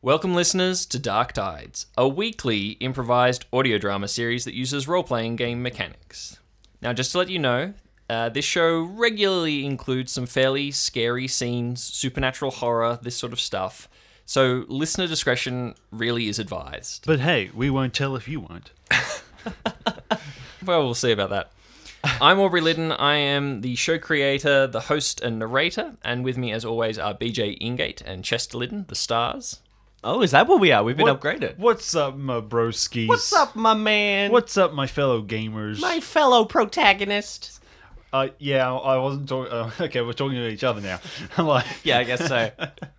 Welcome, listeners, to Dark Tides, a weekly improvised audio drama series that uses role playing game mechanics. Now, just to let you know, uh, this show regularly includes some fairly scary scenes, supernatural horror, this sort of stuff. So, listener discretion really is advised. But hey, we won't tell if you won't. Well, we'll see about that. I'm Aubrey Liddon. I am the show creator, the host, and narrator. And with me, as always, are BJ Ingate and Chester Liddon, the stars. Oh, is that what we are? We've been What- upgraded. What's up, my broskies? What's up, my man? What's up, my fellow gamers? my fellow protagonist? Uh, yeah, I wasn't talking. Uh, okay, we're talking to each other now. Like, Yeah, I guess so.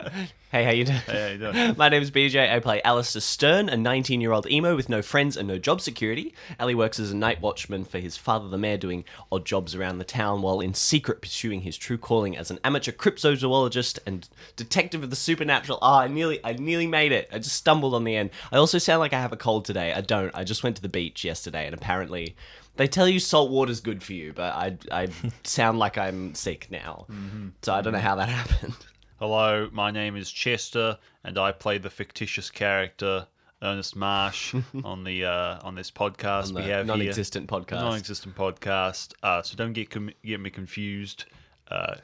hey, how you doing? Hey, how you doing? My name's BJ. I play Allister Stern, a 19-year-old emo with no friends and no job security. Ali works as a night watchman for his father, the mayor, doing odd jobs around the town while in secret pursuing his true calling as an amateur cryptozoologist and detective of the supernatural. Ah, I nearly, I nearly made it. I just stumbled on the end. I also sound like I have a cold today. I don't. I just went to the beach yesterday, and apparently. They tell you salt water's good for you, but I, I sound like I'm sick now. So I don't know how that happened. Hello, my name is Chester, and I play the fictitious character Ernest Marsh on the uh, on this podcast On we have here. non-existent podcast. non-existent podcast. Uh, so don't get com- get me confused. Uh,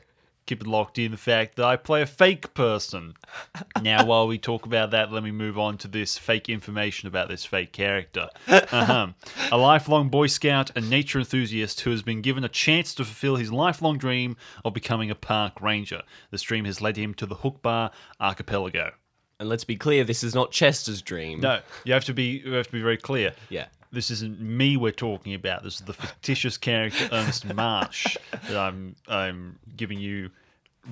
keep it locked in the fact that I play a fake person. now, while we talk about that, let me move on to this fake information about this fake character. Uh-huh. A lifelong Boy Scout and nature enthusiast who has been given a chance to fulfill his lifelong dream of becoming a park ranger. This dream has led him to the Hookba Archipelago. And let's be clear, this is not Chester's dream. No, you have to be you have to be very clear. Yeah. This isn't me we're talking about. This is the fictitious character Ernest Marsh that I'm I'm giving you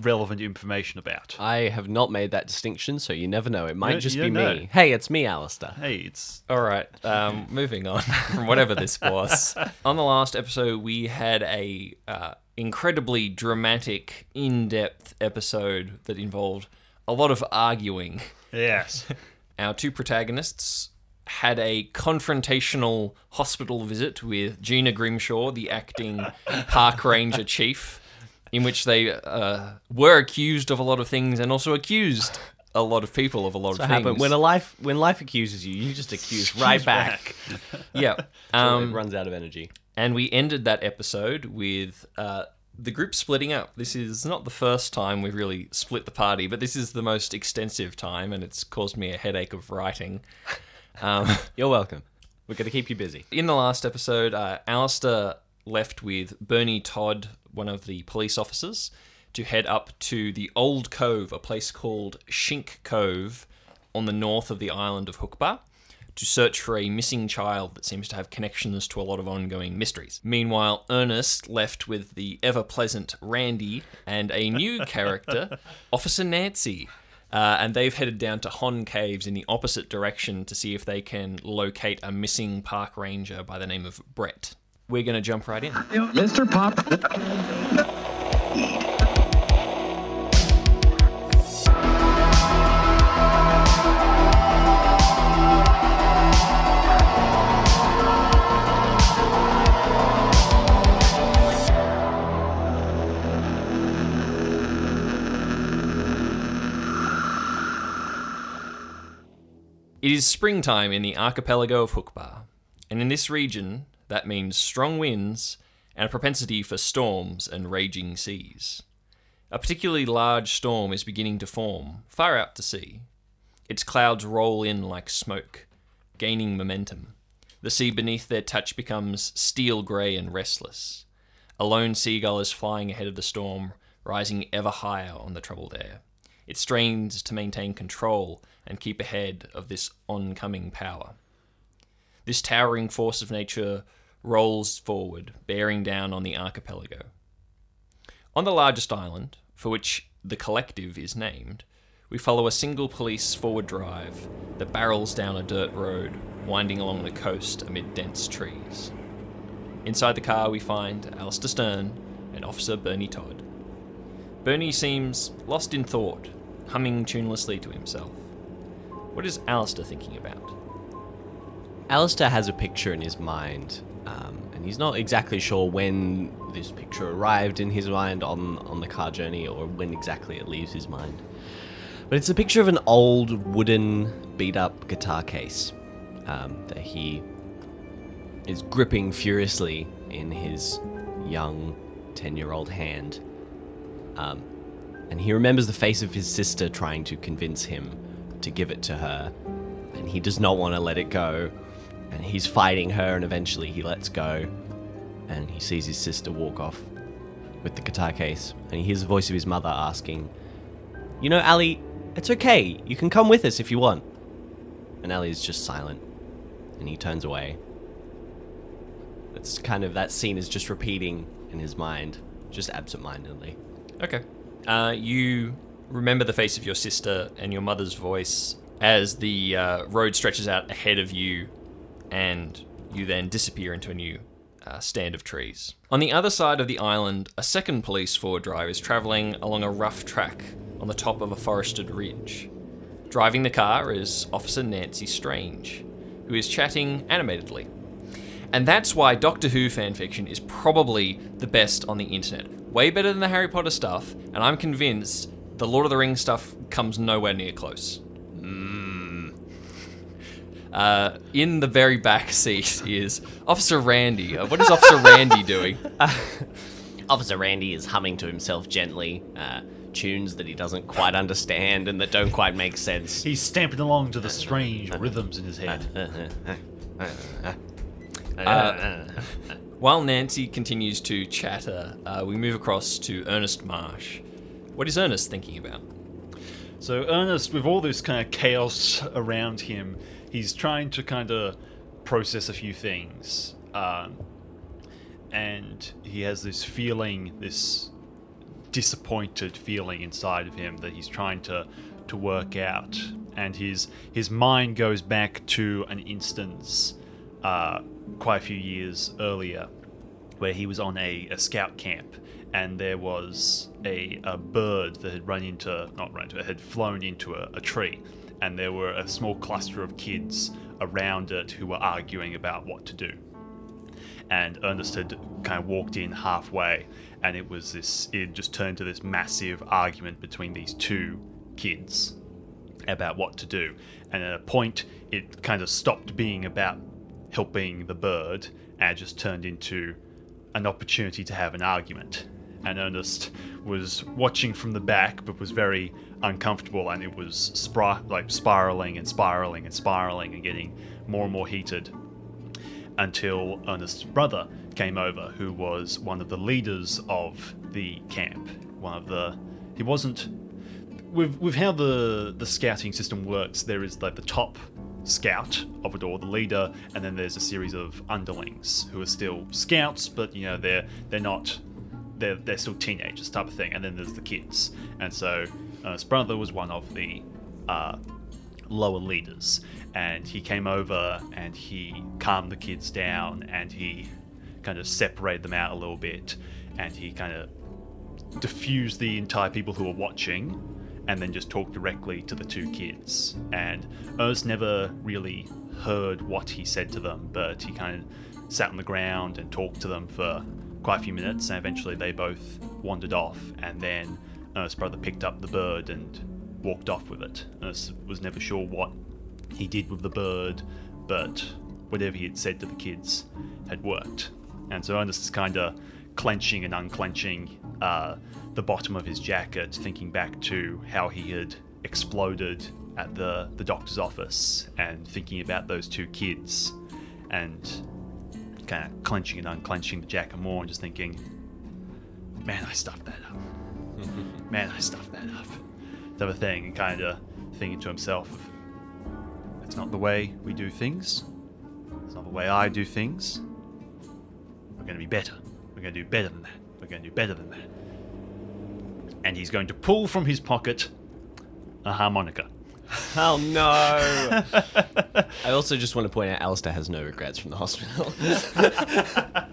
relevant information about. I have not made that distinction, so you never know. It might Yeah, just you be don't me. know. Hey, it's me, Allister. Hey, it's All right, um, moving on from whatever this was. On the last episode, we had a uh, incredibly dramatic, in-depth episode that involved a lot of arguing. yes. Our two protagonists had a confrontational hospital visit with Gina Grimshaw, the acting park ranger chief, in which they uh, were accused of a lot of things and also accused a lot of people of a lot of things. when a life when life accuses you, you just accuse right back. yeah. So Um, it runs out of energy. And we ended that episode with uh, the group splitting up. This is not the first time we've really split the party, but this is the most extensive time, and it's caused me a headache of writing. Um, You're welcome. We're gonna keep you busy. in the last episode, uh, Allister left with Bernie Todd, one of the police officers, to head up to the Old Cove, a place called Shink Cove on the north of the island of Hookba, to search for a missing child that seems to have connections to a lot of ongoing mysteries. Meanwhile, Ernest left with the ever pleasant Randy and a new character, Officer Nancy. Uh, and they've headed down to Hon Caves in the opposite direction to see if they can locate a missing park ranger by the name of Brett. We're going to jump right in. Mr. Pop. It is springtime in the archipelago of Hookba, and in this region, that means strong winds and a propensity for storms and raging seas. A particularly large storm is beginning to form, far out to sea. Its clouds roll in like smoke, gaining momentum. The sea beneath their touch becomes steel grey and restless. A lone seagull is flying ahead of the storm, rising ever higher on the troubled air. It strains to maintain control and keep ahead of this oncoming power. This towering force of nature rolls forward, bearing down on the archipelago. On the largest island, for which the collective is named, we follow a single police forward drive that barrels down a dirt road winding along the coast amid dense trees. Inside the car, we find Allister Stern and Officer Bernie Todd. Bernie seems lost in thought, humming tunelessly to himself. What is Allister thinking about? Alistair has a picture in his mind, um, and he's not exactly sure when this picture arrived in his mind on, on the car journey or when exactly it leaves his mind. But it's a picture of an old wooden beat up guitar case um, that he is gripping furiously in his young 10 year old hand. Um, and he remembers the face of his sister trying to convince him to give it to her. And he does not want to let it go. And he's fighting her, and eventually he lets go. And he sees his sister walk off with the guitar case. And he hears the voice of his mother asking, You know, Ali, it's okay. You can come with us if you want. And Ali is just silent. And he turns away. It's kind of that scene is just repeating in his mind, just absentmindedly. Okay. Uh, you remember the face of your sister and your mother's voice as the uh, road stretches out ahead of you, and you then disappear into a new uh, stand of trees. On the other side of the island, a second police forward drive is travelling along a rough track on the top of a forested ridge. Driving the car is Officer Nancy Strange, who is chatting animatedly. And that's why Doctor Who fanfiction is probably the best on the internet. Way better than the Harry Potter stuff, and I'm convinced the Lord of the Rings stuff comes nowhere near close. Uh, in the very back seat is Officer Randy. Uh, what is Officer Randy doing? Officer Randy is humming to himself gently, uh, tunes that he doesn't quite understand and that don't quite make sense. He's stamping along to the strange rhythms in his head. While Nancy continues to chatter, uh, we move across to Ernest Marsh. What is Ernest thinking about? So Ernest, with all this kind of chaos around him, he's trying to kind of process a few things, um, and he has this feeling, this disappointed feeling inside of him that he's trying to to work out, and his his mind goes back to an instance uh, quite a few years earlier where he was on a, a scout camp and there was a, a bird that had run into not run into had flown into a, a tree and there were a small cluster of kids around it who were arguing about what to do and Ernest had kind of walked in halfway, and it was this. It just turned to this massive argument between these two kids about what to do, and at a point, it kind of stopped being about helping the bird, and just turned into an opportunity to have an argument. And Ernest was watching from the back, but was very uncomfortable, and it was like spiraling and spiraling and spiraling and getting more and more heated until Ernest's brother came over, who was one of the leaders of the camp. One of the he wasn't with with how the the scouting system works. There is like the top scout of it all, the leader, and then there's a series of underlings who are still scouts, but you know they're they're not they're they're still teenagers type of thing. And then there's the kids, and so Ernest's brother was one of the uh, lower leaders. And he came over and he calmed the kids down and he kind of separated them out a little bit. And he kind of diffused the entire people who were watching and then just talked directly to the two kids. And Ernest never really heard what he said to them but he kind of sat on the ground and talked to them for quite a few minutes and eventually they both wandered off and then Ernest's brother picked up the bird and walked off with it. Ernest was never sure what he did with the bird, but whatever he had said to the kids had worked. And so Ernest is kind of clenching and unclenching uh, the bottom of his jacket, thinking back to how he had exploded at the, the doctor's office and thinking about those two kids and kind of clenching and unclenching the jacket more and just thinking, man, I stuffed that up. man, I stuffed that up. Type of thing, and kind of thinking to himself, it's not the way we do things. It's not the way I do things. We're going to be better. We're going to do better than that. We're going to do better than that. And he's going to pull from his pocket a harmonica. Oh no! I also just want to point out Allister has no regrets from the hospital.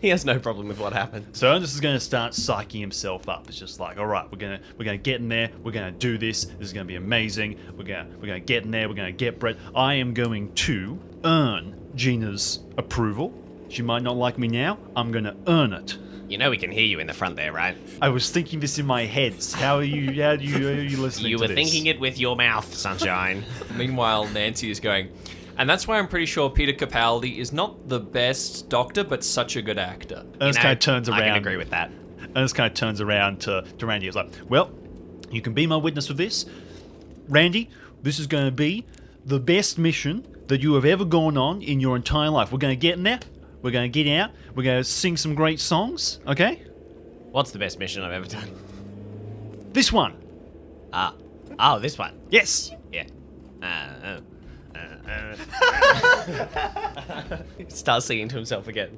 he has no problem with what happened. So Ernest is going to start psyching himself up. It's just like, all right, we're gonna we're gonna get in there. We're gonna do this. This is gonna be amazing. We're gonna we're gonna get in there. We're gonna get Brett. I am going to earn Gina's approval. She might not like me now. I'm gonna earn it. You know we can hear you in the front there, right? I was thinking this in my head. How are you? How do you? How are you listening? To this? You to were this? thinking it with your mouth, sunshine. Meanwhile, Nancy is going, and that's why I'm pretty sure Peter Capaldi is not the best doctor, but such a good actor. Ernest You know, kind of turns around. I can agree with that. Ernest kind of turns around to, to Randy. He's like, "Well, you can be my witness for this, Randy. This is going to be the best mission that you have ever gone on in your entire life. We're going to get in there. We're going to get out. We're going to sing some great songs. Okay? What's the best mission I've ever done? This one. Ah. Oh, this one. Yes. Yeah. Uh, uh, uh, uh. Starts singing to himself again.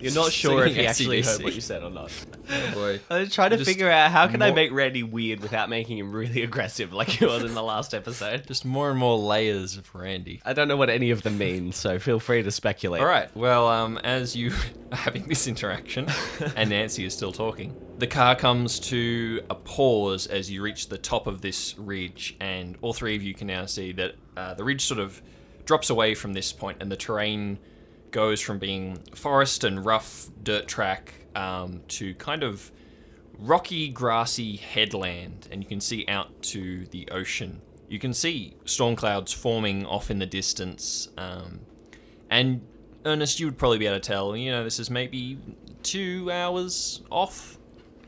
You're not sure if he Singing actually heard what you said or not. Oh boy. I was trying to Just figure out how can I more- make Randy weird without making him really aggressive like he was in the last episode. Just more and more layers of Randy. I don't know what any of them mean, so feel free to speculate. All right. Well, um, as you are having this interaction, and Nancy is still talking, the car comes to a pause as you reach the top of this ridge, and all three of you can now see that uh, the ridge sort of drops away from this point, and the terrain goes from being forest and rough dirt track um, to kind of rocky, grassy headland, and you can see out to the ocean. You can see storm clouds forming off in the distance, um, and Ernest, you would probably be able to tell. You know, this is maybe two hours off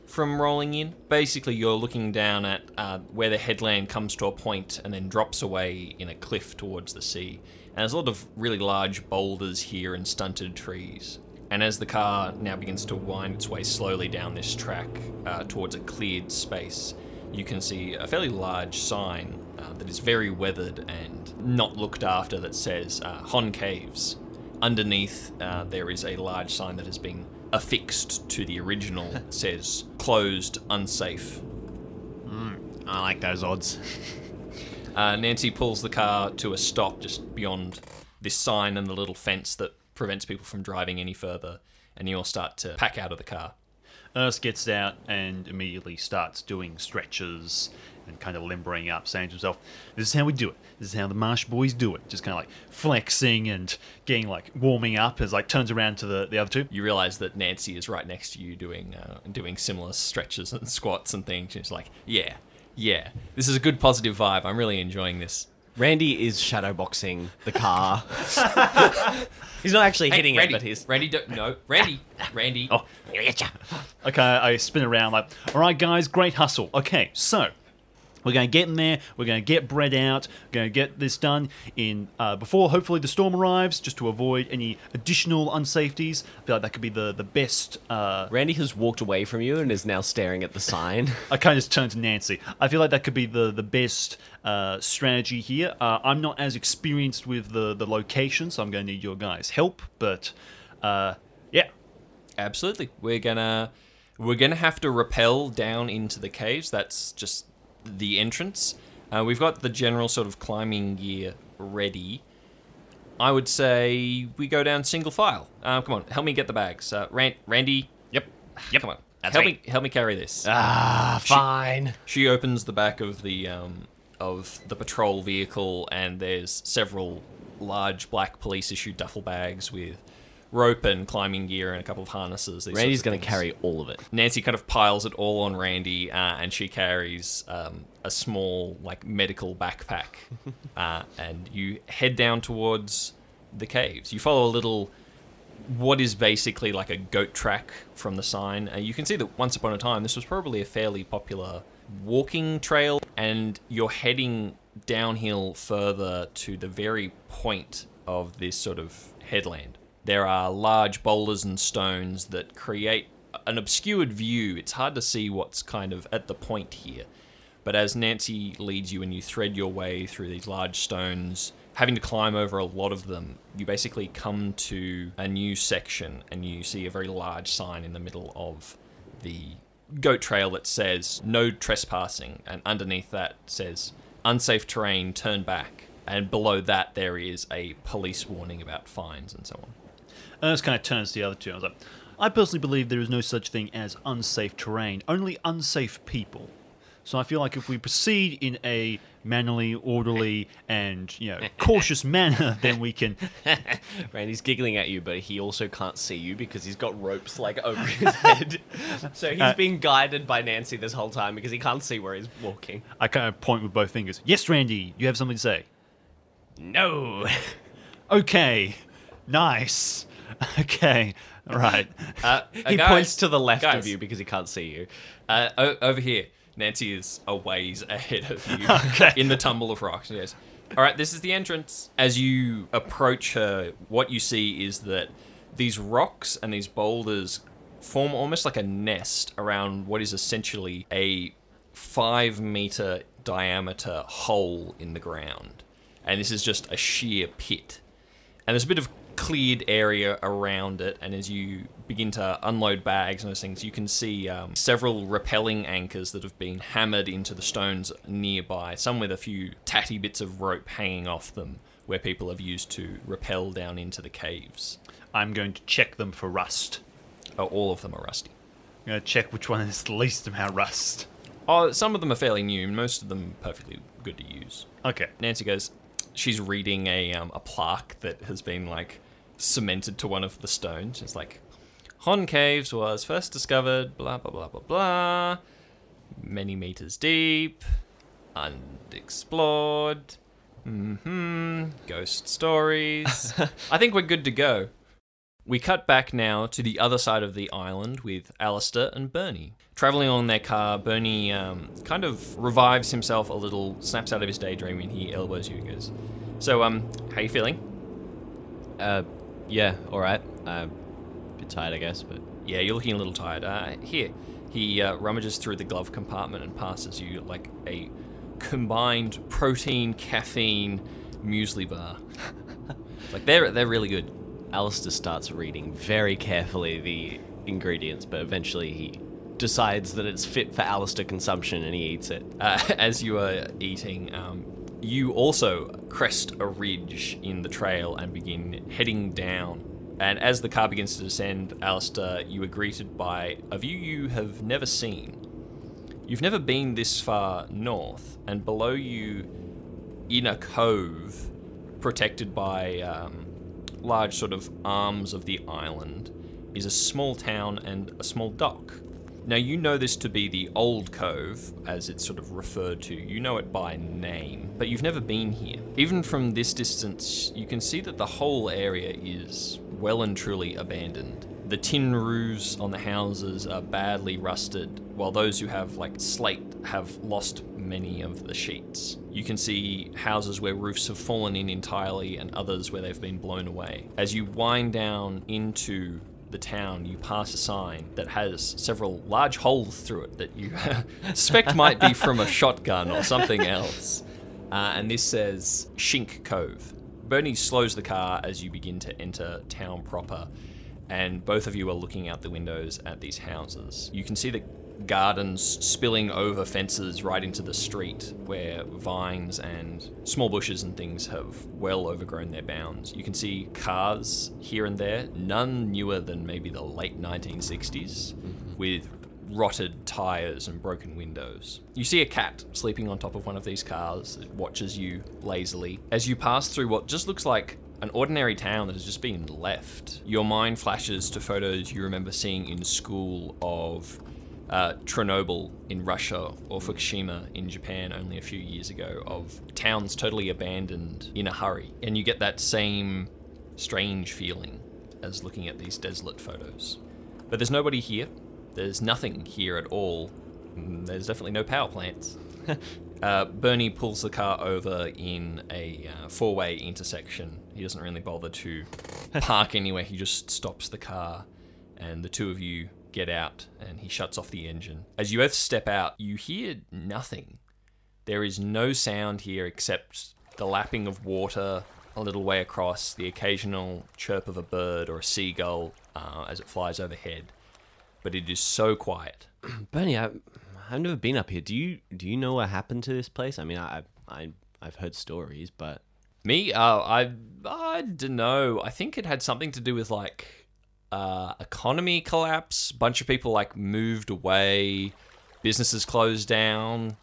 from rolling in. Basically, you're looking down at uh, where the headland comes to a point and then drops away in a cliff towards the sea. And there's a lot of really large boulders here and stunted trees. And as the car now begins to wind its way slowly down this track uh, towards a cleared space, you can see a fairly large sign uh, that is very weathered and not looked after that says uh, Hon Caves. Underneath, uh, there is a large sign that has been affixed to the original that says closed, unsafe. I like those odds. Uh, Nancy pulls the car to a stop just beyond this sign and the little fence that prevents people from driving any further, and you all start to pack out of the car. Ernest gets out and immediately starts doing stretches and kind of limbering up, saying to himself, This is how we do it. This is how the Marsh boys do it. Just kind of like flexing and getting like warming up as like turns around to the, the other two. You realize that Nancy is right next to you doing uh, doing similar stretches and squats and things. She's like, yeah, yeah, this is a good positive vibe. I'm really enjoying this. Randy is shadowboxing the car. he's not actually hitting Randy, it, but he's. Randy, don't, no, Randy, Randy. Oh. Okay, I spin around like, all right, guys, great hustle. Okay, so we're going to get in there. We're going to get Brett out. We're going to get this done in uh, before hopefully the storm arrives, just to avoid any additional unsafeties. I feel like that could be the the best. Uh, Randy has walked away from you and is now staring at the sign. I kind of just turned to Nancy. I feel like that could be the the best uh, strategy here. Uh, I'm not as experienced with the the location, so I'm going to need your guys' help. But uh, yeah, Absolutely. We're gonna we're gonna have to rappel down into the caves. That's just the entrance. Uh, we've got the general sort of climbing gear ready. I would say we go down single file. Uh, come on, help me get the bags. Uh, Ran- Randy. Yep. Yep. Come on. That's help me. me. Help me carry this. ah, fine. She opens the back of the um, of the patrol vehicle, and there's several large black police issued duffel bags with rope and climbing gear and a couple of harnesses. these Randy's sorts of going to things. carry all of it. Nancy kind of piles it all on Randy, uh, and she carries um, a small like medical backpack, uh, and you head down towards the caves. You follow a little, what is basically like a goat track from the sign. Uh, you can see that once upon a time this was probably a fairly popular walking trail, and you're heading downhill further to the very point of this sort of headland. There are large boulders and stones that create an obscured view. It's hard to see what's kind of at the point here. But as Nancy leads you and you thread your way through these large stones, having to climb over a lot of them, you basically come to a new section and you see a very large sign in the middle of the goat trail that says no trespassing, and underneath that says unsafe terrain, turn back. And below that, there is a police warning about fines and so on. Ernest kind of turns to the other two. I was like, I personally believe there is no such thing as unsafe terrain, only unsafe people. So I feel like if we proceed in a mannerly, orderly, and you know cautious manner, then we can. Randy's giggling at you, but he also can't see you because he's got ropes like over his head. so he's Uh, being guided by Nancy this whole time because he can't see where he's walking. I kind of point with both fingers. Yes, Randy, you have something to say. No. Okay, nice. Okay, right. Uh, he guys- points to the left guys, of you because he can't see you. Uh, o- over here, Nancy is a ways ahead of you in the tumble of rocks. Yes. All right, this is the entrance. As you approach her, what you see is that these rocks and these boulders form almost like a nest around what is essentially a five meter diameter hole in the ground. And this is just a sheer pit. And there's a bit of cleared area around it. And as you begin to unload bags and those things, you can see um, several rappelling anchors that have been hammered into the stones nearby, some with a few tatty bits of rope hanging off them, where people have used to rappel down into the caves. I'm going to check them for rust. Oh, all of them are rusty. I'm going to check which one is the least amount of rust. Oh, some of them are fairly new, most of them perfectly good to use. Okay. Nancy goes, she's reading a um, a plaque that has been like cemented to one of the stones. It's like, Hon Caves was first discovered, blah blah blah blah blah, many meters deep, unexplored. Hmm. Ghost stories. I think we're good to go. We cut back now to the other side of the island with Allister and Bernie. Traveling on their car, Bernie um, kind of revives himself a little, snaps out of his daydream, and he elbows you and goes, So, um, how you feeling? Uh, yeah, all right. I'm a bit tired, I guess, but Yeah, you're looking a little tired. Uh, here. He uh, rummages through the glove compartment and passes you like a combined protein, caffeine, muesli bar. like, they're, they're really good. Allister starts reading very carefully the ingredients, but eventually he decides that it's fit for Allister consumption and he eats it. uh, as you are eating, um, you also crest a ridge in the trail and begin heading down. And as the car begins to descend, Allister, you are greeted by a view you have never seen. You've never been this far north, and below you, in a cove protected by um, large sort of arms of the island, is a small town and a small dock. Now, you know this to be the Old Cove, as it's sort of referred to. You know it by name, but you've never been here. Even from this distance, you can see that the whole area is well and truly abandoned. The tin roofs on the houses are badly rusted, while those who have like slate have lost many of the sheets. You can see houses where roofs have fallen in entirely and others where they've been blown away. As you wind down into the town, you pass a sign that has several large holes through it that you suspect might be from a shotgun or something else. Uh, and this says Shink Cove. Bernie slows the car as you begin to enter town proper, and both of you are looking out the windows at these houses. You can see the gardens spilling over fences right into the street where vines and small bushes and things have well overgrown their bounds. You can see cars here and there, none newer than maybe the late 1960s, mm-hmm. with rotted tires and broken windows. You see a cat sleeping on top of one of these cars. It watches you lazily as you pass through what just looks like an ordinary town that has just been left. Your mind flashes to photos you remember seeing in school of uh, Chernobyl in Russia or Fukushima in Japan only a few years ago, of towns totally abandoned in a hurry. And you get that same strange feeling as looking at these desolate photos. But there's nobody here. There's nothing here at all. There's definitely no power plants. uh, Bernie pulls the car over in a uh, four way intersection. He doesn't really bother to park anywhere, he just stops the car, and the two of you get out, and he shuts off the engine. As you both step out, you hear nothing. There is no sound here except the lapping of water a little way across, the occasional chirp of a bird or a seagull uh, as it flies overhead. But it is so quiet. Bernie, I, I've never been up here. Do you do you know what happened to this place? I mean, I I I've heard stories, but Me, uh, I I don't know. I think it had something to do with like uh, economy collapse. A bunch of people like moved away. businesses closed down.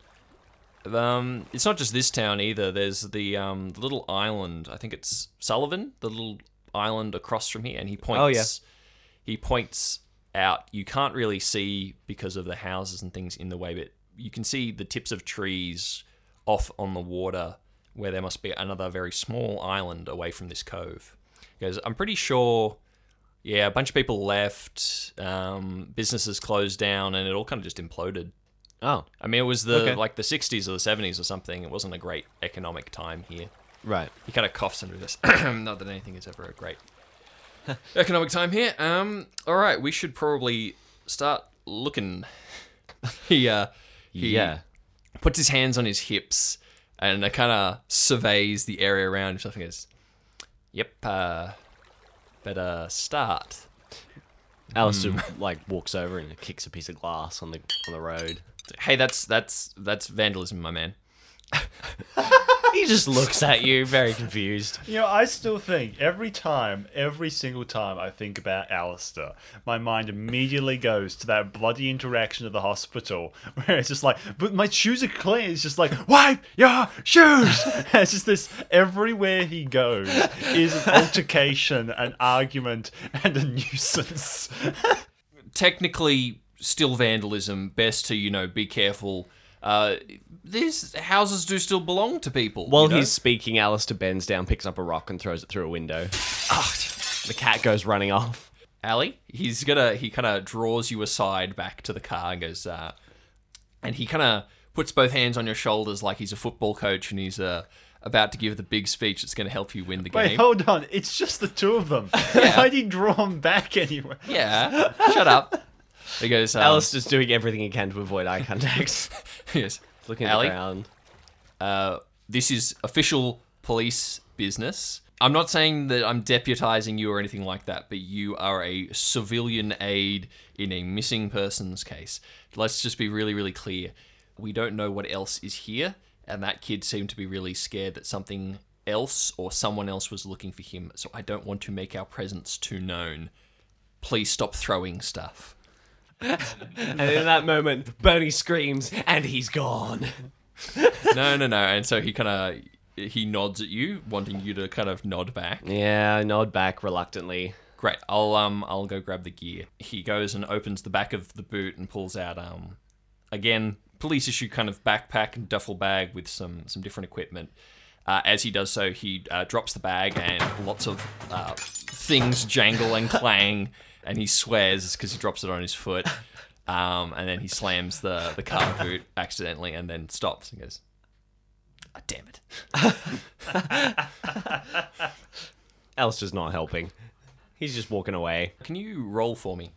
Um, it's not just this town either. There's the um, the little island. I think it's Sullivan, the little island across from here, and he points. Oh, yeah. He points out. You can't really see because of the houses and things in the way, but you can see the tips of trees off on the water, where there must be another very small island away from this cove. Because I'm pretty sure yeah, a bunch of people left, um, businesses closed down, and it all kind of just imploded. Oh, I mean, it was the Okay. like the 60s or the 70s or something. It wasn't a great economic time here. right. He kind of coughs under this. Not that anything is ever a great economic time here. Um, all right, we should probably start looking. he uh, he Yeah. puts his hands on his hips and kind of surveys the area around himself and goes, "Yep, uh, better start." Allister Hmm. like walks over and kicks a piece of glass on the on the road. Hey, that's that's that's vandalism, my man. He just looks at you, very confused. You know, I still think every time, every single time I think about Allister, my mind immediately goes to that bloody interaction at the hospital where it's just like, but my shoes are clean. It's just like, wipe your shoes. It's just this, everywhere he goes is an altercation, an argument, and a nuisance. technically still vandalism. Best to you know be careful. Uh, these houses do still belong to people. While you know? he's speaking, Allister bends down, picks up a rock, and throws it through a window. Ah, The cat goes running off. Ali, he's gonna he kind of draws you aside back to the car and goes, uh, and he kind of puts both hands on your shoulders like he's a football coach and he's uh, about to give the big speech that's going to help you win the Wait, game. hold on. It's just the two of them. Why'd he draw them back anyway? Yeah, shut up. He goes, um, Allister's doing everything he can to avoid eye contact. goes, Looking at Ali, the ground. uh, this is official police business. I'm not saying that I'm deputizing you or anything like that, but you are a civilian aid in a missing persons case. Let's just be really, really clear. We don't know what else is here, and that kid seemed to be really scared that something else or someone else was looking for him, so I don't want to make our presence too known. Please stop throwing stuff. And in that moment, Bernie screams, and he's gone. No, no, no. And so he kind of he nods at you, wanting you to kind of nod back. Yeah, I nod back reluctantly. Great. I'll um I'll go grab the gear. He goes and opens the back of the boot and pulls out um again police issue kind of backpack and duffel bag with some some different equipment. Uh, as he does so, he uh, drops the bag and lots of uh, things jangle and clang, and he swears because he drops it on his foot. Um, and then he slams the the car boot accidentally and then stops and goes, "Ah, "Damn it!" Allister's not helping. He's just walking away. Can you roll for me?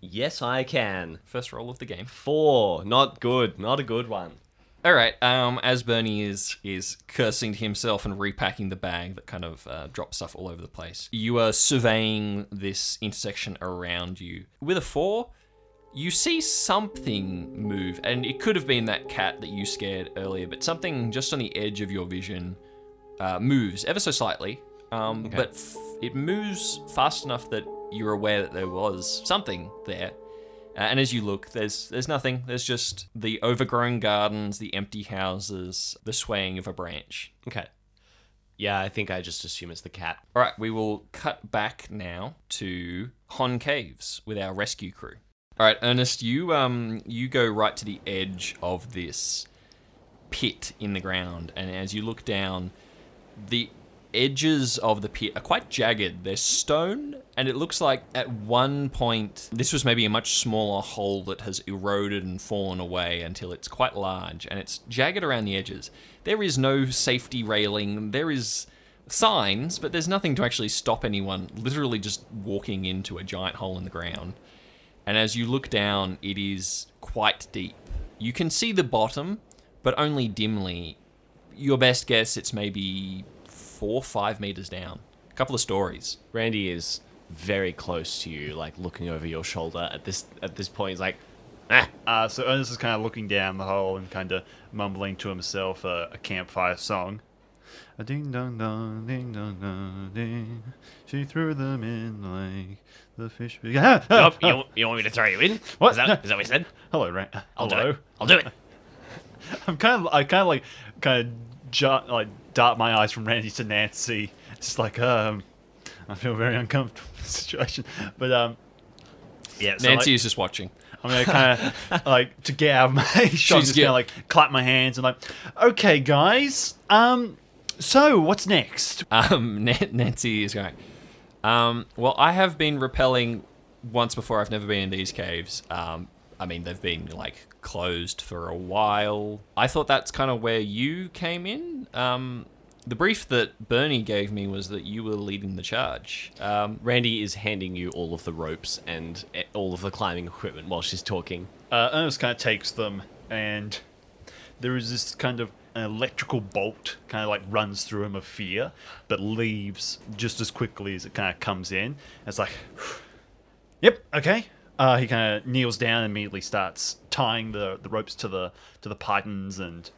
Yes, I can. First roll of the game. Four. Not good. Not a good one. All right. Um, as Bernie is is cursing to himself and repacking the bag that kind of uh, drops stuff all over the place, you are surveying this intersection around you. With a four, you see something move, and it could have been that cat that you scared earlier, but something just on the edge of your vision uh, moves ever so slightly. Um, But f- it moves fast enough that you're aware that there was something there. Uh, and as you look, there's there's nothing. There's just the overgrown gardens, the empty houses, the swaying of a branch. Okay. Yeah, I think I just assume it's the cat. All right, we will cut back now to Hon Caves with our rescue crew. All right, Ernest, you um you go right to the edge of this pit in the ground, and as you look down, the edges of the pit are quite jagged. They're stone, and it looks like at one point this was maybe a much smaller hole that has eroded and fallen away until it's quite large, and it's jagged around the edges. There is no safety railing. There is signs, but there's nothing to actually stop anyone literally just walking into a giant hole in the ground. And as you look down, it is quite deep. You can see the bottom, but only dimly. Your best guess, it's maybe four, five meters down. A couple of stories. Randy is very close to you, like looking over your shoulder at this at this point. He's like, ah, Uh, so Ernest is kind of looking down the hole and kind of mumbling to himself a, a campfire song. A ding dong dong, ding dong dong, ding. She threw them in like the fish. Be- ah, ah, Oh, you, you want me to throw you in? What? Is that, is that what you said? Hello, Ran- I'll do Hello. it. I'll do it. I'm kind of, I kind of like, kind of, like dart my eyes from Randy to Nancy. It's like, um, I feel very uncomfortable in this situation. But um, yeah, so Nancy like, is just watching. I'm gonna kind of like to get out of my shot, She's just gonna like clap my hands and like, okay, guys, um, so what's next? Um, Nancy is going. Um, well, I have been rappelling once before. I've never been in these caves. Um, I mean, they've been like closed for a while. I thought that's kind of where you came in. Um, the brief that Bernie gave me was that you were leading the charge. Um, Randy is handing you all of the ropes and eh, all of the climbing equipment while she's talking. Uh, Ernest kind of takes them, and there is this kind of an electrical bolt kind of like runs through him of fear, but leaves just as quickly as it kind of comes in. It's like, yep, okay. Uh, he kind of kneels down and immediately starts tying the, the ropes to the to the pitons and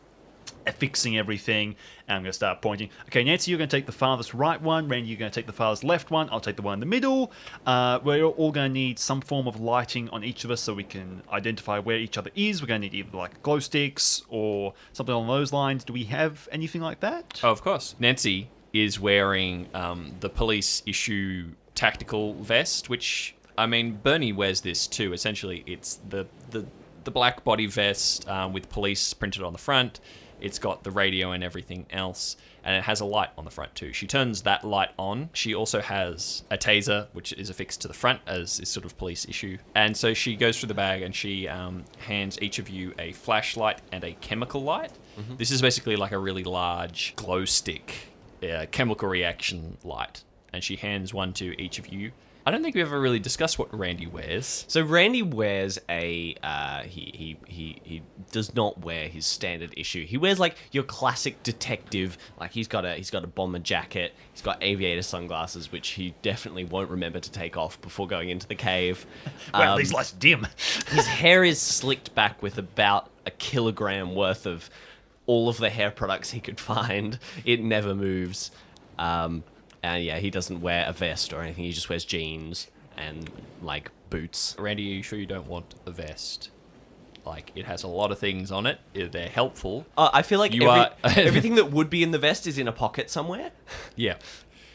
fixing everything. And I'm going to start pointing. Okay, Nancy, you're going to take the farthest right one. Randy, you're going to take the farthest left one. I'll take the one in the middle. Uh, we're all going to need some form of lighting on each of us so we can identify where each other is. We're going to need either like glow sticks or something along those lines. Do we have anything like that? Oh, of course. Nancy is wearing um, the police issue tactical vest, which I mean, Bernie wears this too. Essentially, it's the the, the black body vest um, with police printed on the front. It's got the radio and everything else, and it has a light on the front too. She turns that light on. She also has a taser, which is affixed to the front as is sort of police issue. And so she goes through the bag and she um, hands each of you a flashlight and a chemical light. This is basically like a really large glow stick uh, chemical reaction light, and she hands one to each of you. I don't think we ever really discussed what Randy wears. So Randy wears a uh, he, he he he does not wear his standard issue. He wears like your classic detective. Like he's got a he's got a bomber jacket. He's got aviator sunglasses, which he definitely won't remember to take off before going into the cave. Wow, Um, these lights are dim. his hair is slicked back with about a kilogram worth of all of the hair products he could find. It never moves. Um, and yeah, he doesn't wear a vest or anything. He just wears jeans and like boots. Randy, are you sure you don't want a vest? Like it has a lot of things on it. They're helpful. Uh, I feel like You every, are- everything that would be in the vest is in a pocket somewhere. Yeah.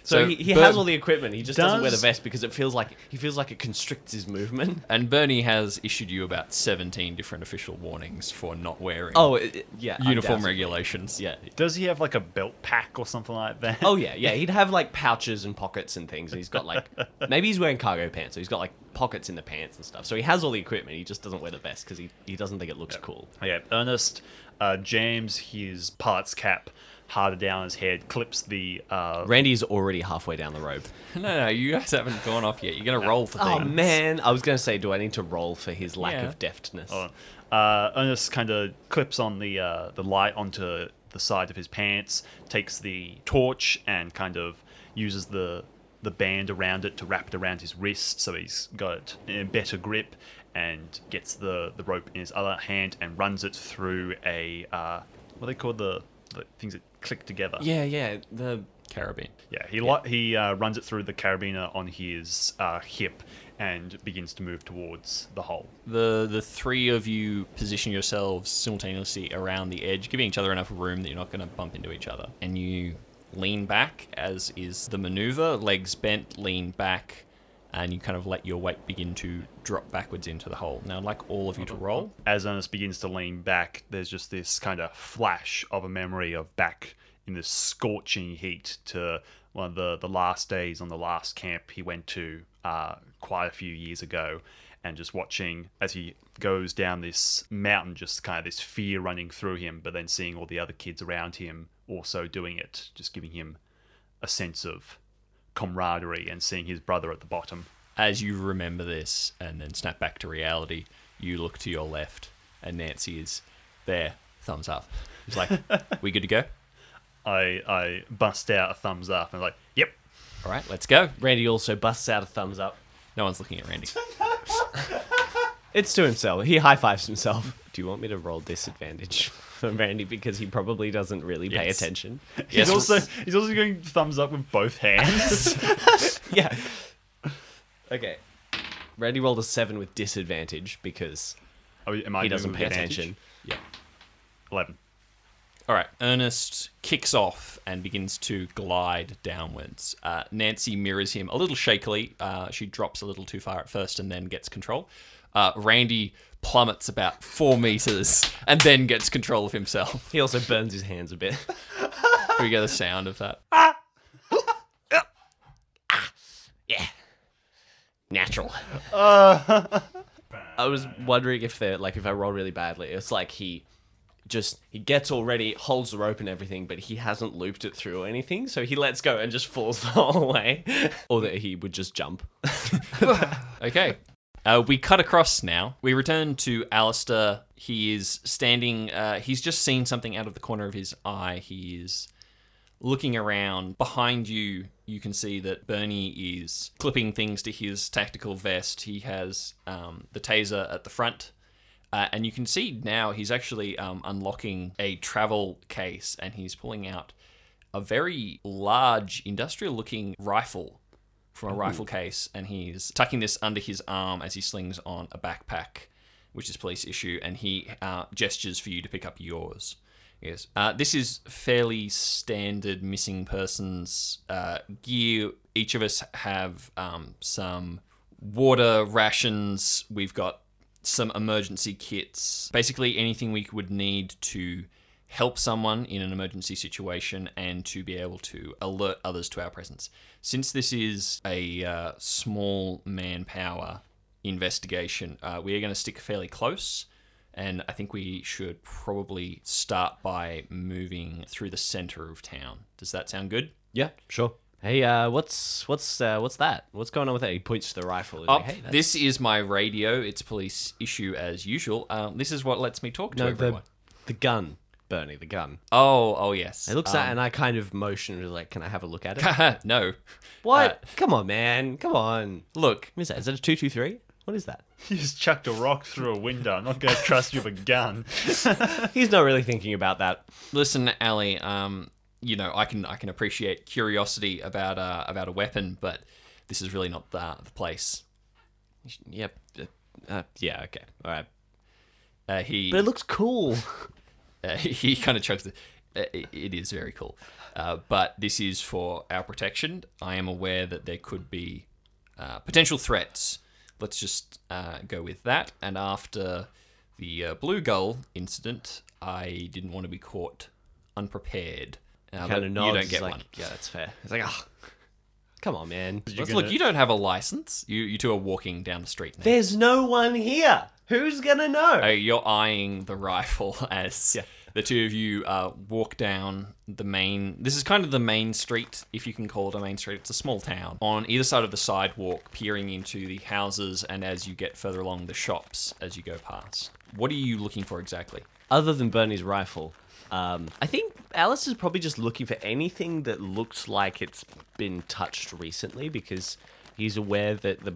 So, he, he Ber- has all the equipment. He just doesn't wear the vest because it feels like he feels like it constricts his movement. and Bernie has issued you about seventeen different official warnings for not wearing Oh it, it- yeah, uniform regulations. Yeah. Does he have like a belt pack or something like that? Oh yeah, yeah. He'd have like pouches and pockets and things. And he's got like maybe he's wearing cargo pants, so he's got like pockets in the pants and stuff. So he has all the equipment. He just doesn't wear the vest because he, he doesn't think it looks cool. Yeah, Ernest uh, jams his parts cap harder down his head, clips the uh, Randy's already halfway down the rope. No, no, you guys haven't gone off yet. You're gonna roll for things. Oh man, I was gonna say, do I need to roll for his lack Yeah. of deftness? Uh, uh, Ernest kind of clips on the uh, the light onto the side of his pants, takes the torch and kind of uses the the band around it to wrap it around his wrist, so he's got a better grip, and gets the the rope in his other hand and runs it through a uh, what are they call the the things that click together. Yeah, yeah. The Carabine. Yeah, he li- he uh, runs it through the carabiner on his uh, hip and begins to move towards the hole. The the three of you position yourselves simultaneously around the edge, giving each other enough room that you're not going to bump into each other. And you lean back, as is the maneuver, legs bent, lean back, and you kind of let your weight begin to drop backwards into the hole. Now, I'd like all of you to roll. As Ernest begins to lean back, there's just this kind of flash of a memory of back in this scorching heat to one of the, the last days on the last camp he went to uh, quite a few years ago. And just watching as he goes down this mountain, just kind of this fear running through him, but then seeing all the other kids around him also doing it, just giving him a sense of camaraderie and seeing his brother at the bottom. As you remember this and then snap back to reality, you look to your left, and Nancy is there, thumbs up. It's like, we good to go? I I bust out a thumbs up and like, yep. All right, let's go. Randy also busts out a thumbs up. No one's looking at Randy. It's to himself. He high fives himself. Do you want me to roll disadvantage for Randy because he probably doesn't really pay Yes. attention? He's Yes. also he's also going thumbs up with both hands. yeah. Okay. Randy rolled a seven with disadvantage because oh, am I he doing doesn't pay advantage? attention. Yeah. Eleven. All right, Ernest kicks off and begins to glide downwards. Uh, Nancy mirrors him a little shakily. Uh, she drops a little too far at first and then gets control. Uh, Randy plummets about four meters and then gets control of himself. He also burns his hands a bit. we get the sound of that. yeah. Natural. I was wondering if they're like if I roll really badly, it's like he just he gets all ready, holds the rope and everything, but he hasn't looped it through or anything, so he lets go and just falls the whole way. or that he would just jump. Okay. Uh, we cut across now. We return to Allister. He is standing, uh, he's just seen something out of the corner of his eye. He is looking around. Behind you, you can see that Bernie is clipping things to his tactical vest. He has um, the taser at the front. Uh, and you can see now he's actually um, unlocking a travel case and he's pulling out a very large industrial looking rifle from a rifle case and he's tucking this under his arm as he slings on a backpack which is police issue and he uh, gestures for you to pick up yours. Yes. Uh, this is fairly standard missing persons uh, gear. Each of us have um, some water rations. We've got some emergency kits. Basically anything we would need to help someone in an emergency situation and to be able to alert others to our presence. Since this is a uh, small manpower investigation, uh, we are going to stick fairly close. And I think we should probably start by moving through the center of town. Does that sound good? Yeah, sure. Hey, uh, what's what's uh, what's that? What's going on with that? He points to the rifle. Oh, like, hey, this is my radio. It's police issue as usual. Um, this is what lets me talk to no, everyone. the the gun, Bernie, the gun. Oh, oh yes. He looks Um, at, and I kind of motioned like, can I have a look at it? no. what? Uh, Come on, man. Come on. Look, What is that? Is that a two two three? What is that? You just chucked a rock through a window. I'm not going to trust you with a gun. He's not really thinking about that. listen, Ali. Um, you know, I can I can appreciate curiosity about uh, about a weapon, but this is really not the, the place. Yep. Uh, uh, yeah. Okay. All right. Uh, he But it looks cool. uh, he kind of chugs. The, uh, it, it is very cool, uh, but this is for our protection. I am aware that there could be uh, potential threats. Let's just uh, go with that. And after the uh, Blue Gull incident, I didn't want to be caught unprepared. Kind of nods. you don't get like, one. Yeah, that's fair. It's like, oh, come on, man. Look, gonna- you don't have a license. You you two are walking down the street now. There's no one here. Who's gonna know? Uh, you're eyeing the rifle as Yeah. the two of you uh, walk down the main. This is kind of the main street, if you can call it a main street. It's a small town. On either side of the sidewalk, peering into the houses, and as you get further along, the shops as you go past. What are you looking for exactly? Other than Bernie's rifle, um, I think Alice is probably just looking for anything that looks like it's been touched recently because he's aware that the,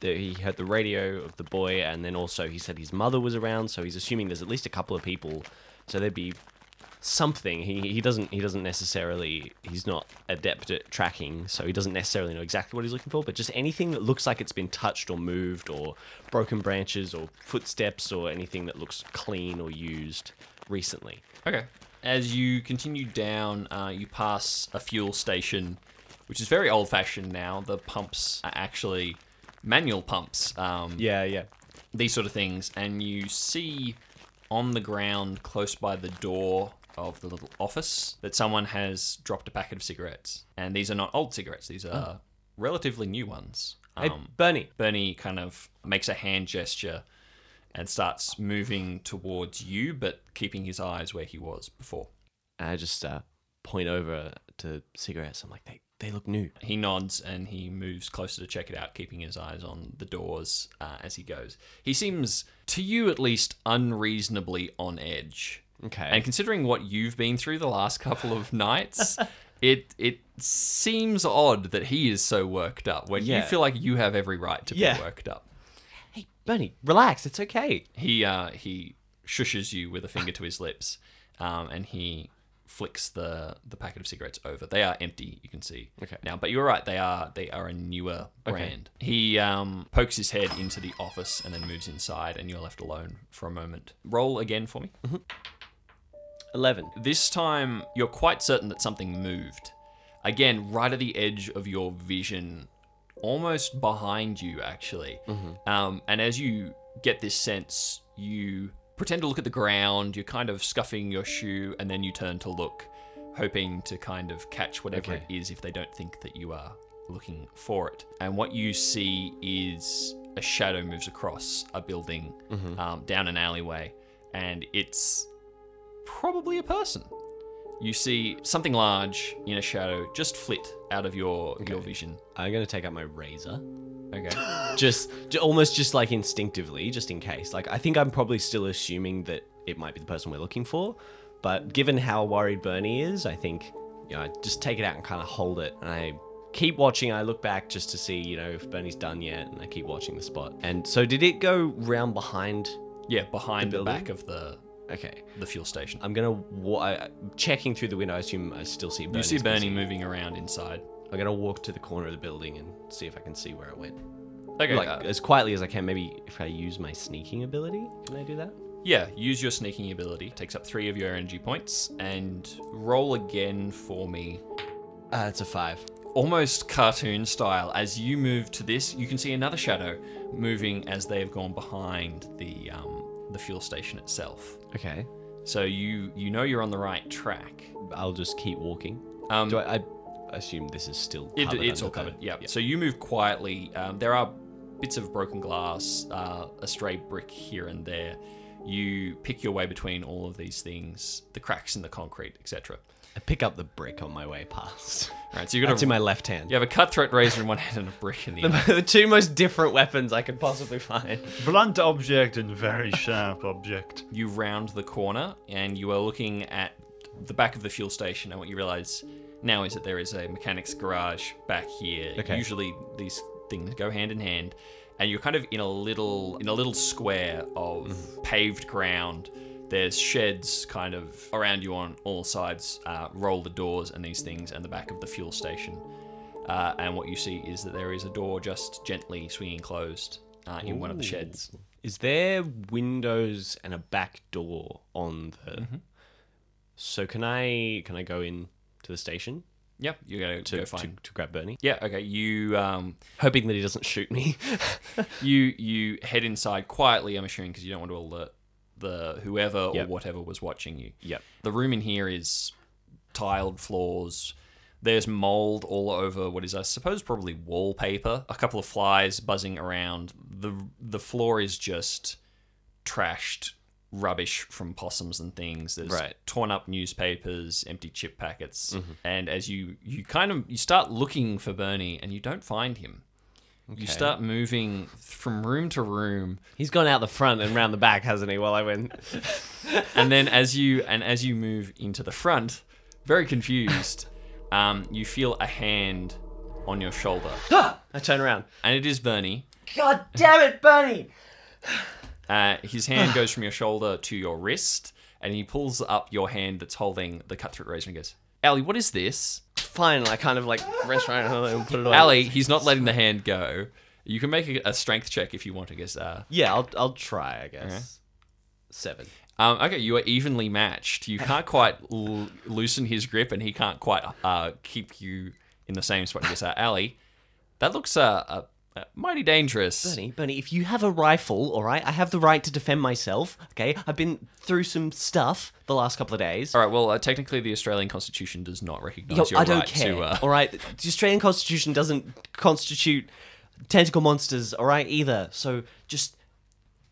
the he heard the radio of the boy, and then also he said his mother was around, so he's assuming there's at least a couple of people. So there'd be something. He he doesn't he doesn't necessarily he's not adept at tracking, so he doesn't necessarily know exactly what he's looking for. But just anything that looks like it's been touched or moved, or broken branches, or footsteps, or anything that looks clean or used recently. Okay. As you continue down, uh, you pass a fuel station, which is very old fashioned now. The pumps are actually manual pumps. Um, Yeah, yeah. these sort of things, and you see on the ground close by the door of the little office that someone has dropped a packet of cigarettes. And these are not old cigarettes, these are relatively new ones. Hey, Um, Bernie. Bernie kind of makes a hand gesture and starts moving towards you, but keeping his eyes where he was before. I just uh, point over to cigarettes. I'm like, they they look new. He nods and he moves closer to check it out, keeping his eyes on the doors uh, as he goes. He seems, to you at least, unreasonably on edge. Okay. And considering what you've been through the last couple of nights, it it seems odd that he is so worked up when you feel like you have every right to Yeah. be worked up. hey, Bernie, relax. It's okay. He uh, he shushes you with a finger to his lips, um, and he flicks the the packet of cigarettes over. They are empty, you can see. Okay. Now, but you're right. They are they are a newer brand. He um, pokes his head into the office and then moves inside, and you're left alone for a moment. Roll again for me. 11. This time, you're quite certain that something moved. Again, right at the edge of your vision, almost behind you, actually. Um, and as you get this sense, you pretend to look at the ground, you're kind of scuffing your shoe, and then you turn to look, hoping to kind of catch whatever Okay. it is if they don't think that you are looking for it. And what you see is a shadow moves across a building um, down an alleyway, and it's probably a person. You see something large in a shadow just flit out of your your vision. I'm going to take out my razor. Okay. Just, almost just like instinctively, just in case. Like, I think I'm probably still assuming that it might be the person we're looking for. But given how worried Bernie is, I think, you know, I just take it out and kind of hold it. And I keep watching. I look back just to see, you know, if Bernie's done yet. And I keep watching the spot. And so, did it go round behind? Yeah, behind the, building? back of the Okay. the fuel station. I'm gonna wa- I, checking through the window. I assume I still see. you see Bernie moving around inside. I'm gonna walk to the corner of the building and see if I can see where it went. Okay. like uh, as quietly as I can. Maybe if I use my sneaking ability, can I do that? yeah, use your sneaking ability. Takes up three of your energy points and roll again for me. Uh, it's a five. Almost cartoon style. As you move to this, you can see another shadow moving as they have gone behind the um, the fuel station itself. Okay. So you you know you're on the right track. I'll just keep walking. Um, Do I, I assume this is still It, it's under all the- covered. Yeah. So you move quietly. Um, there are bits of broken glass, uh, a stray brick here and there. You pick your way between all of these things, the cracks in the concrete, etc. I pick up the brick on my way past. Right. So you got That's in a, my left hand. you have a cutthroat razor in one hand and a brick in the other. the two most different weapons I could possibly find. Blunt object and very sharp object. You round the corner and you are looking at the back of the fuel station, and what you realize now is that there is a mechanic's garage back here. Okay. Usually these things go hand in hand, and you're kind of in a little in a little square of Mm-hmm. paved ground. There's sheds kind of around you on all sides, uh, roll the doors and these things, and the back of the fuel station. Uh, and what you see is that there is a door just gently swinging closed uh, in one of the sheds. Is there windows and a back door on the? Mm-hmm. So can I can I go in to the station Yep, you gotta to go to, find. to grab Bernie, Yeah, okay. You um, hoping that he doesn't shoot me? you you head inside quietly. I'm assuming because you don't want to alert the whoever Yep. or whatever was watching you. yep. The room in here is tiled floors. There's mold all over what is, I suppose, probably wallpaper. A couple of flies buzzing around. the The floor is just trashed rubbish from possums and things. There's Right. torn up newspapers, empty chip packets, Mm-hmm. and as you you kind of you start looking for Bernie and you don't find him. You start moving from room to room, He's gone out the front and round the back, hasn't he? While I went. and then as you and as you move into the front, very confused, um, you feel a hand on your shoulder, I turn around. and it is Bernie. God damn it, Bernie! Uh, his hand goes from your shoulder to your wrist, and he pulls up your hand that's holding the cutthroat razor and goes, "Ali, what is this?" Fine, I kind of like wrench around and put it on. Ali, he's not letting the hand go. You can make a, a strength check if you want to guess. Uh, Yeah, I'll I'll try. I guess seven. Um, okay, you are evenly matched. You can't quite l- loosen his grip, and he can't quite uh, keep you in the same spot. Yes, uh, Ali, that looks uh, uh, uh, mighty dangerous. Bernie, Bernie, if you have a rifle, all right, I have the right to defend myself. Okay, I've been through some stuff the last couple of days. All right, well, uh, technically, the Australian Constitution does not recognise Yo, your I don't right care. to. Uh, All right, the Australian Constitution doesn't constitute tentacle monsters. All right, either. So just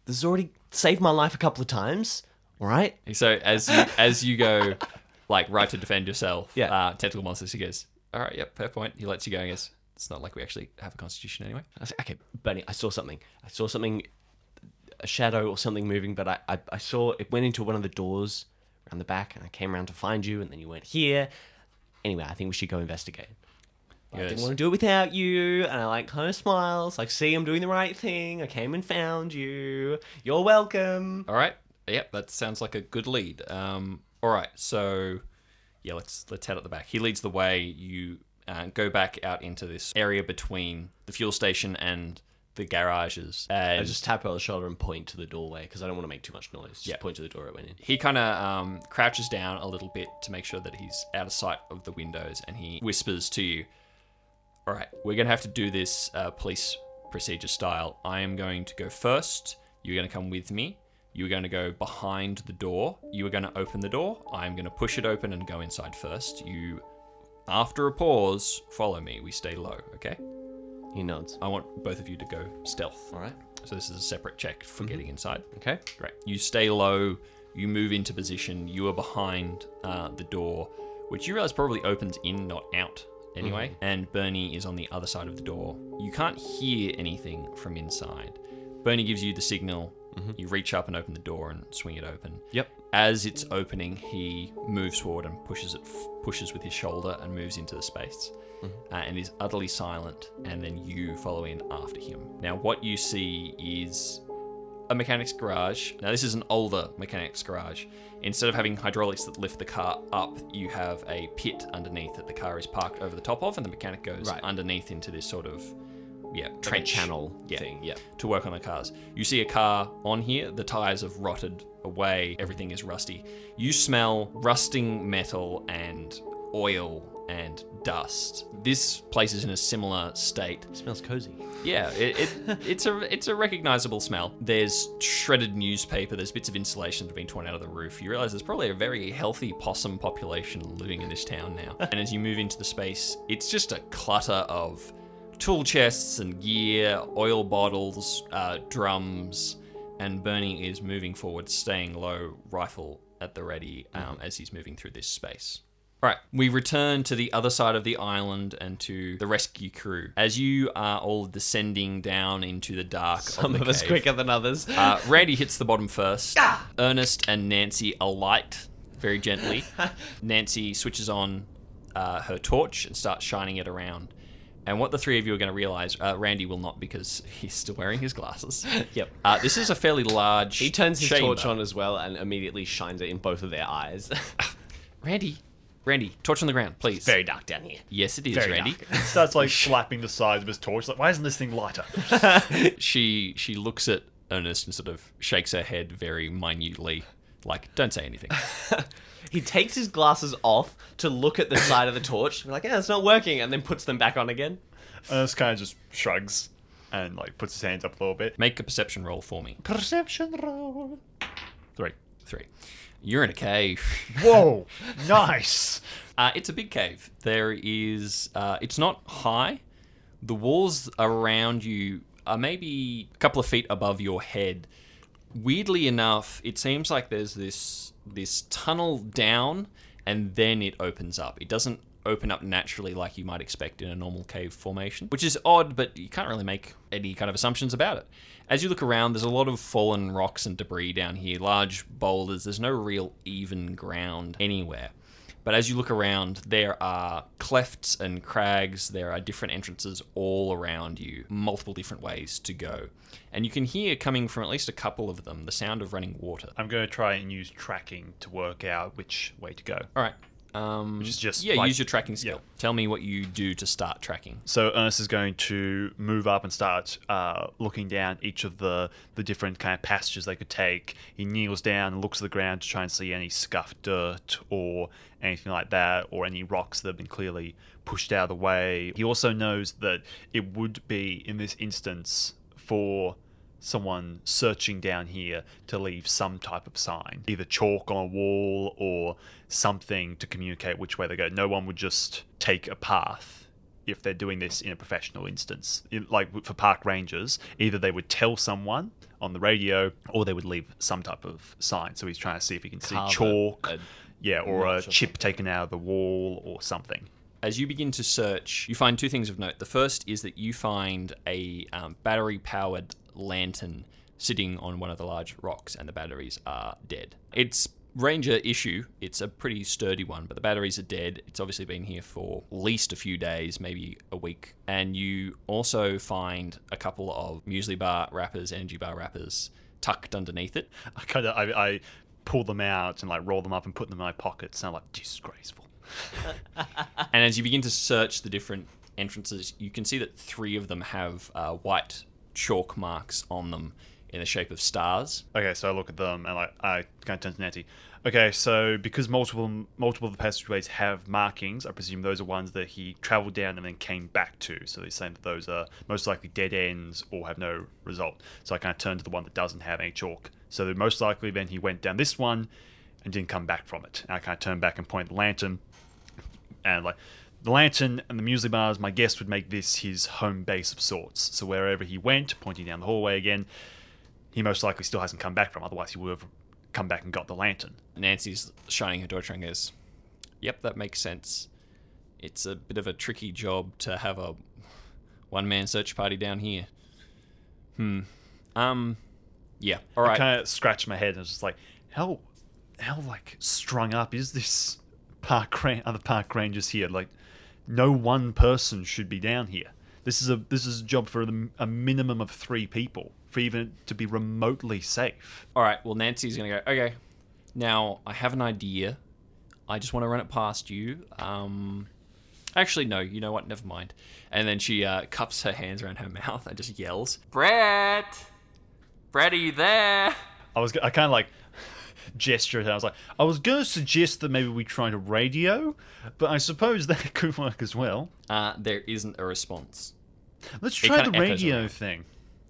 this has already saved my life a couple of times. All right. so as you as you go, like right to defend yourself, Yeah. uh, tentacle monsters. He goes, "All right, yep, fair point." He lets you go. and goes, "It's not like we actually have a constitution anyway." I said, okay, Bernie, I saw something. I saw something, a shadow or something moving, but I, I, I saw it went into one of the doors around the back, and I came around to find you, and then you weren't here. Anyway, I think we should go investigate. I Yes. didn't want to do it without you, and I like kind of smiles, like, see, I'm doing the right thing. I came and found you. You're welcome. All right. Yep, that sounds like a good lead. Um, all right. So, yeah, let's let's head at the back. He leads the way. You uh, go back out into this area between the fuel station and the garages, and I just tap her on the shoulder and point to the doorway because I don't want to make too much noise. Just Yeah. point to the door it went in. he kind of um, crouches down a little bit to make sure that he's out of sight of the windows, and he whispers to you, "All right, we're gonna have to do this uh, police procedure style. I am going to go first. You're gonna come with me. You're going to go behind the door. You are going to open the door. I'm going to push it open and go inside first. You, after a pause, follow me. We stay low, okay? He nods. I want both of you to go stealth. All right. So this is a separate check for mm-hmm. getting inside. Okay. Great. You stay low. You move into position. You are behind uh, the door, which you realize probably opens in, not out. Anyway, mm-hmm. and Bernie is on the other side of the door. You can't hear anything from inside. Bernie gives you the signal. Mm-hmm. You reach up and open the door and swing it open. Yep. As it's opening, he moves forward and pushes it, pushes with his shoulder and moves into the space, uh, and is utterly silent. And then you follow in after him. Now, what you see is a mechanic's garage. Now, this is an older mechanic's garage. Instead of having hydraulics that lift the car up, you have a pit underneath that the car is parked over the top of, and the mechanic goes Right. underneath into this sort of yeah trench channel Yeah. thing. Yeah. to work on the cars. You see a car on here, the tires have rotted away, everything is rusty. You smell rusting metal and oil and dust. This place is in a similar state. Smells cozy. Yeah, it, it it's a it's a recognizable smell. There's shredded newspaper. There's bits of insulation that have been torn out of the roof. You realize there's probably a very healthy possum population living in this town now. and as you move into the space, it's just a clutter of tool chests and gear, oil bottles, uh, drums, and Bernie is moving forward, staying low, rifle at the ready um, as he's moving through this space. All right, we return to the other side of the island and to the rescue crew. As you are all descending down into the dark Some of of the us cave, quicker than others. uh, Randy hits the bottom first. Ernest and Nancy alight very gently. Nancy switches on uh, her torch and starts shining it around. And what the three of you are going to realize, uh, Randy will not because he's still wearing his glasses. Yep. Uh, this is a fairly large. He turns his chamber. torch on as well and immediately shines it in both of their eyes. Randy, Randy, torch on the ground, please. Very dark down here. yes, it is, very Randy. dark. Starts like slapping the sides of his torch. Like, why isn't this thing lighter? She she looks at Ernest and sort of shakes her head very minutely, like, "Don't say anything." He takes his glasses off to look at the side of the torch. We're Like, yeah, it's not working, and then puts them back on again. Ernest kind of just shrugs and like puts his hands up a little bit. Make a perception roll for me. Perception roll. Three. Three. You're in a cave. Whoa! nice. Uh, it's a big cave. There is. Uh, it's not high. The walls around you are maybe a couple of feet above your head. Weirdly enough, it seems like there's this this tunnel down, and then it opens up. It doesn't open up naturally like you might expect in a normal cave formation, which is odd, but you can't really make any kind of assumptions about it. As you look around, there's a lot of fallen rocks and debris down here, large boulders. There's no real even ground anywhere. But as you look around, there are clefts and crags, there are different entrances all around you, multiple different ways to go. And you can hear coming from at least a couple of them the sound of running water. I'm going to try and use tracking to work out which way to go. All right. Um, Which is just yeah, like- use your tracking skill. yeah. Tell me what you do to start tracking. So Ernest is going to move up and start uh, looking down each of the, the different kind of passages they could take. He kneels down and looks at the ground to try and see any scuffed dirt or anything like that, or any rocks that have been clearly pushed out of the way. He also knows that it would be, in this instance, for someone searching down here to leave some type of sign, either chalk on a wall or something to communicate which way they go. No one would just take a path if they're doing this in a professional instance. Like for park rangers, either they would tell someone on the radio or they would leave some type of sign. So he's trying to see if he can see chalk, a yeah, or a chip taken out of the wall or something. As you begin to search, you find two things of note. The first is that you find a um, battery powered lantern sitting on one of the large rocks, and the batteries are dead. It's Ranger issue. It's a pretty sturdy one, but the batteries are dead. It's obviously been here for at least a few days, maybe a week. And you also find a couple of muesli bar wrappers, energy bar wrappers tucked underneath it. I kind of I, I pull them out and like roll them up and put them in my pockets. And I'm like disgraceful. And as you begin to search the different entrances, you can see that three of them have uh, white chalk marks on them in the shape of stars. Okay, so I look at them and like I kind of turn to Nancy. Okay, so because multiple multiple of the passageways have markings, I presume those are ones that he travelled down and then came back to. So he's saying that those are most likely dead ends or have no result. So I kind of turn to the one that doesn't have any chalk. So most likely then he went down this one and didn't come back from it. And I kind of turn back and point the lantern and like the lantern and the muesli bars, my guess would make this his home base of sorts. So wherever he went, pointing down the hallway again, he most likely still hasn't come back from. Otherwise, he would have come back and got the lantern. Nancy's shining her torch and goes, Yep, that makes sense. It's a bit of a tricky job to have a one man search party down here. Hmm. Um, yeah. All I kind of scratched my head and was just like, how, how like strung up is this park ran- other park rangers here? Like, no one person should be down here. This is a this is a job for a minimum of three people for even to be remotely safe. All right. Well, Nancy's going to go, Okay. Now, I have an idea. I just want to run it past you. Um, actually, no. You know what? Never mind. And then she uh, cups her hands around her mouth and just yells, Brett! Brett, are you there? I was I kind of like gestured and I was like, I was going to suggest that maybe we try to radio, but I suppose that could work as well. Uh, there isn't a response. Let's try the radio thing.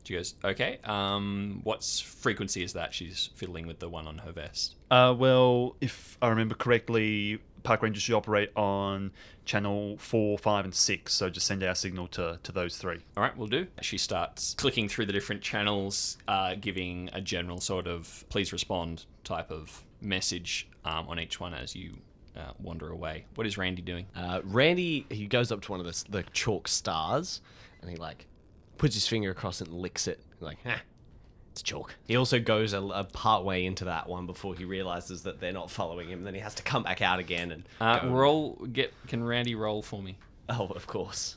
She goes, okay. Um, what's frequency is that? She's fiddling with the one on her vest. Uh, well, if I remember correctly, park rangers should operate on channel four, five, and six. So just send our signal to, to those three. All right, we'll do. She starts clicking through the different channels, uh, giving a general sort of please respond type of message um, on each one as you uh, wander away. What is Randy doing? Uh, Randy, he goes up to one of the, the chalk stars and he like puts his finger across it and licks it. Like, it's chalk. He also goes a, a part way into that one before he realizes that they're not following him. Then he has to come back out again and Uh, go- roll. Get. Can Randy roll for me? Oh, of course.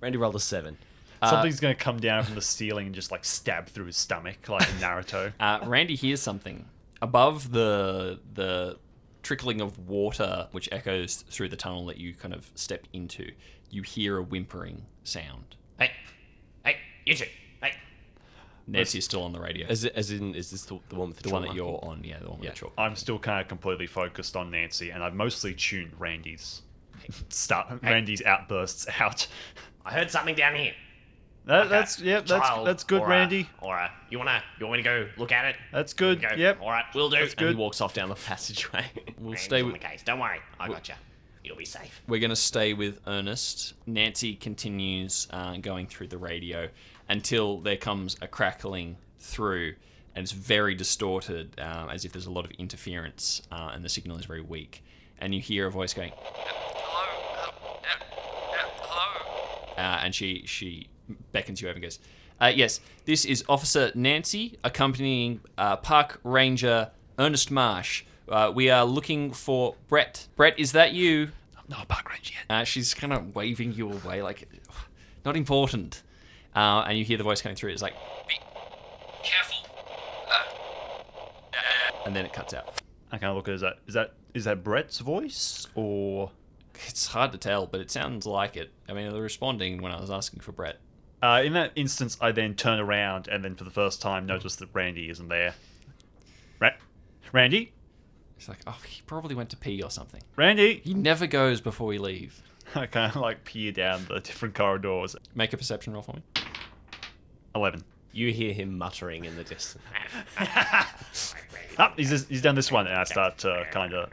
Randy rolled a seven. Something's going to come down from the ceiling and just like stab through his stomach, like in Naruto. Uh, Randy hears something above the the trickling of water, which echoes through the tunnel that you kind of step into. You hear a whimpering sound. Hey, hey, you two. Hey, Nancy is still on the radio. As, as in, is this the, the one with the, the one that you're on, yeah, the one with Yeah. the chalk. I'm still kind of completely focused on Nancy, and I've mostly tuned Randy's start, Randy's outbursts out. I heard something down here. That, Like that's yeah, that's that's good, or Randy. or a, you wanna, you want me to go look at it? That's good. Go. Yep. All right, we'll do. That's And good. he walks off down the passageway. We'll Randy's stay on with the case. Don't worry, I got you. You'll be safe. We're going to stay with Ernest. Nancy continues uh, going through the radio until there comes a crackling through, and it's very distorted, um, as if there's a lot of interference, uh, and the signal is very weak. And you hear a voice going, "Hello, hello. uh, and she she beckons you over and goes, uh, "Yes, this is Officer Nancy accompanying uh, Park Ranger Ernest Marsh. Uh, we are looking for Brett. Brett, is that you?" No park range yet. Uh, she's kind of waving you away, like, not important. Uh, and you hear the voice coming through. It's like, be careful. and then it cuts out. I kind of look at it as that is that is that Brett's voice or It's hard to tell, but it sounds like it. I mean, they're responding when I was asking for Brett. uh, in that instance I then turn around and then for the first time notice that Randy isn't there. Ra- Randy, It's like, oh, he probably went to pee or something. Randy. He never goes before we leave. I kind of like peer down the different corridors. Make a perception roll for me. Eleven. You hear him muttering in the distance. Ah, he's he's done this one, and I start to kind of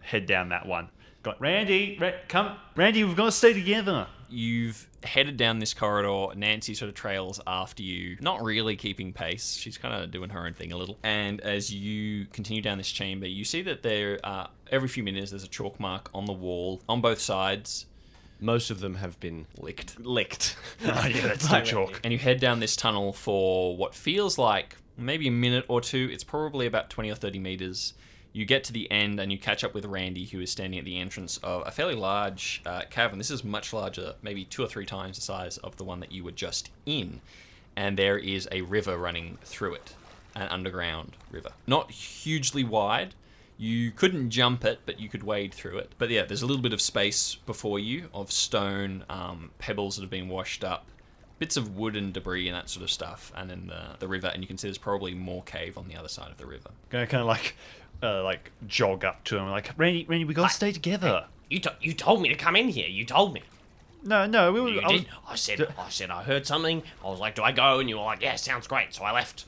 head down that one. Got Randy, Ra- come, Randy, we've got to stay together. You've headed down this corridor. Nancy sort of trails after you, not really keeping pace. She's kind of doing her own thing a little. And as you continue down this chamber, you see that there, are every few minutes, there's a chalk mark on the wall on both sides, Most of them have been licked. licked. Oh, yeah, that's still chalk. And you head down this tunnel for what feels like maybe a minute or two. It's probably about 20 or 30 meters. You get to the end and you catch up with Randy, who is standing at the entrance of a fairly large uh, cavern. This is much larger, maybe two or three times the size of the one that you were just in. And there is a river running through it, an underground river. Not hugely wide. You couldn't jump it, but you could wade through it. But yeah, there's a little bit of space before you of stone, um, pebbles that have been washed up, bits of wood and debris and that sort of stuff, and then the, the river. And you can see there's probably more cave on the other side of the river. Gonna kind of like, uh, like jog up to him, like Randy, Randy, we gotta stay together. You, to- you told me to come in here. You told me. No, no, we were. You I was- I said, I said, I heard something. I was like, do I go? And you were like, yeah, sounds great. So I left.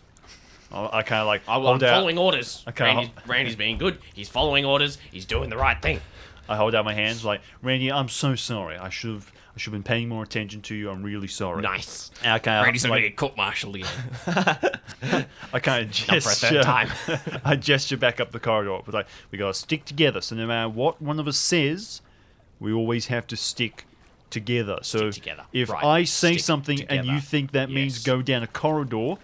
I, I kind of like I, I'm hold out. following orders. Okay, Randy's, I'll- Randy's being good. He's following orders. He's doing the right thing. I hold out my hands, like Randy. I'm so sorry. I should have. Should have been paying more attention to you. I'm really sorry. Nice. And I kind Randy's of like, going to get court-martialed again. I kind of gesture. time. I gesture back up the corridor, but like we gotta stick together. So no matter what one of us says, we always have to stick together. So together. if Right. I say Stick something and you think that means go down a corridor,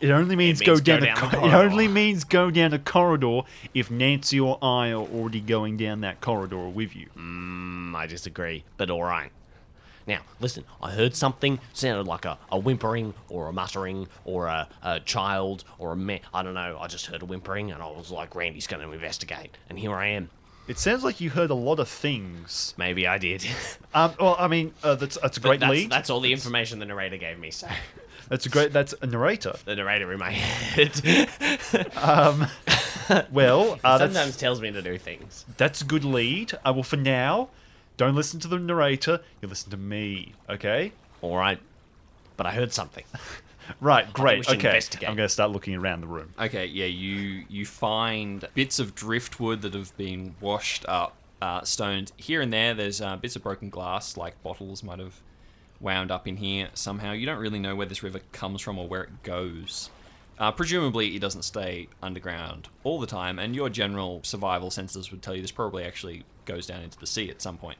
it only means, means go go down, down a the cor- It corridor. only means go down a corridor if Nancy or I are already going down that corridor with you. Mm, I disagree, but all right. Now, listen, I heard something sounded like a, a whimpering or a muttering or a, a child or a man. I don't know. I just heard a whimpering and I was like, Randy's going to investigate. And here I am. It sounds like you heard a lot of things. Maybe I did. Um, well, I mean, uh, that's that's a great that's, lead. that's all the information the narrator gave me, so That's a great. That's a narrator. the narrator in my head Well, uh, sometimes tells me to do things. That's a good lead. Uh, well, for now, don't listen to the narrator. You listen to me, okay? All right. But I heard something. Right, great. Okay, investigate. I'm going to start looking around the room. Okay, yeah, you you find bits of driftwood that have been washed up, uh, stones here and there. There's uh, bits of broken glass, like bottles might have wound up in here somehow. You don't really know where this river comes from or where it goes. Uh, presumably, it doesn't stay underground all the time, and your general survival senses would tell you this probably actually goes down into the sea at some point.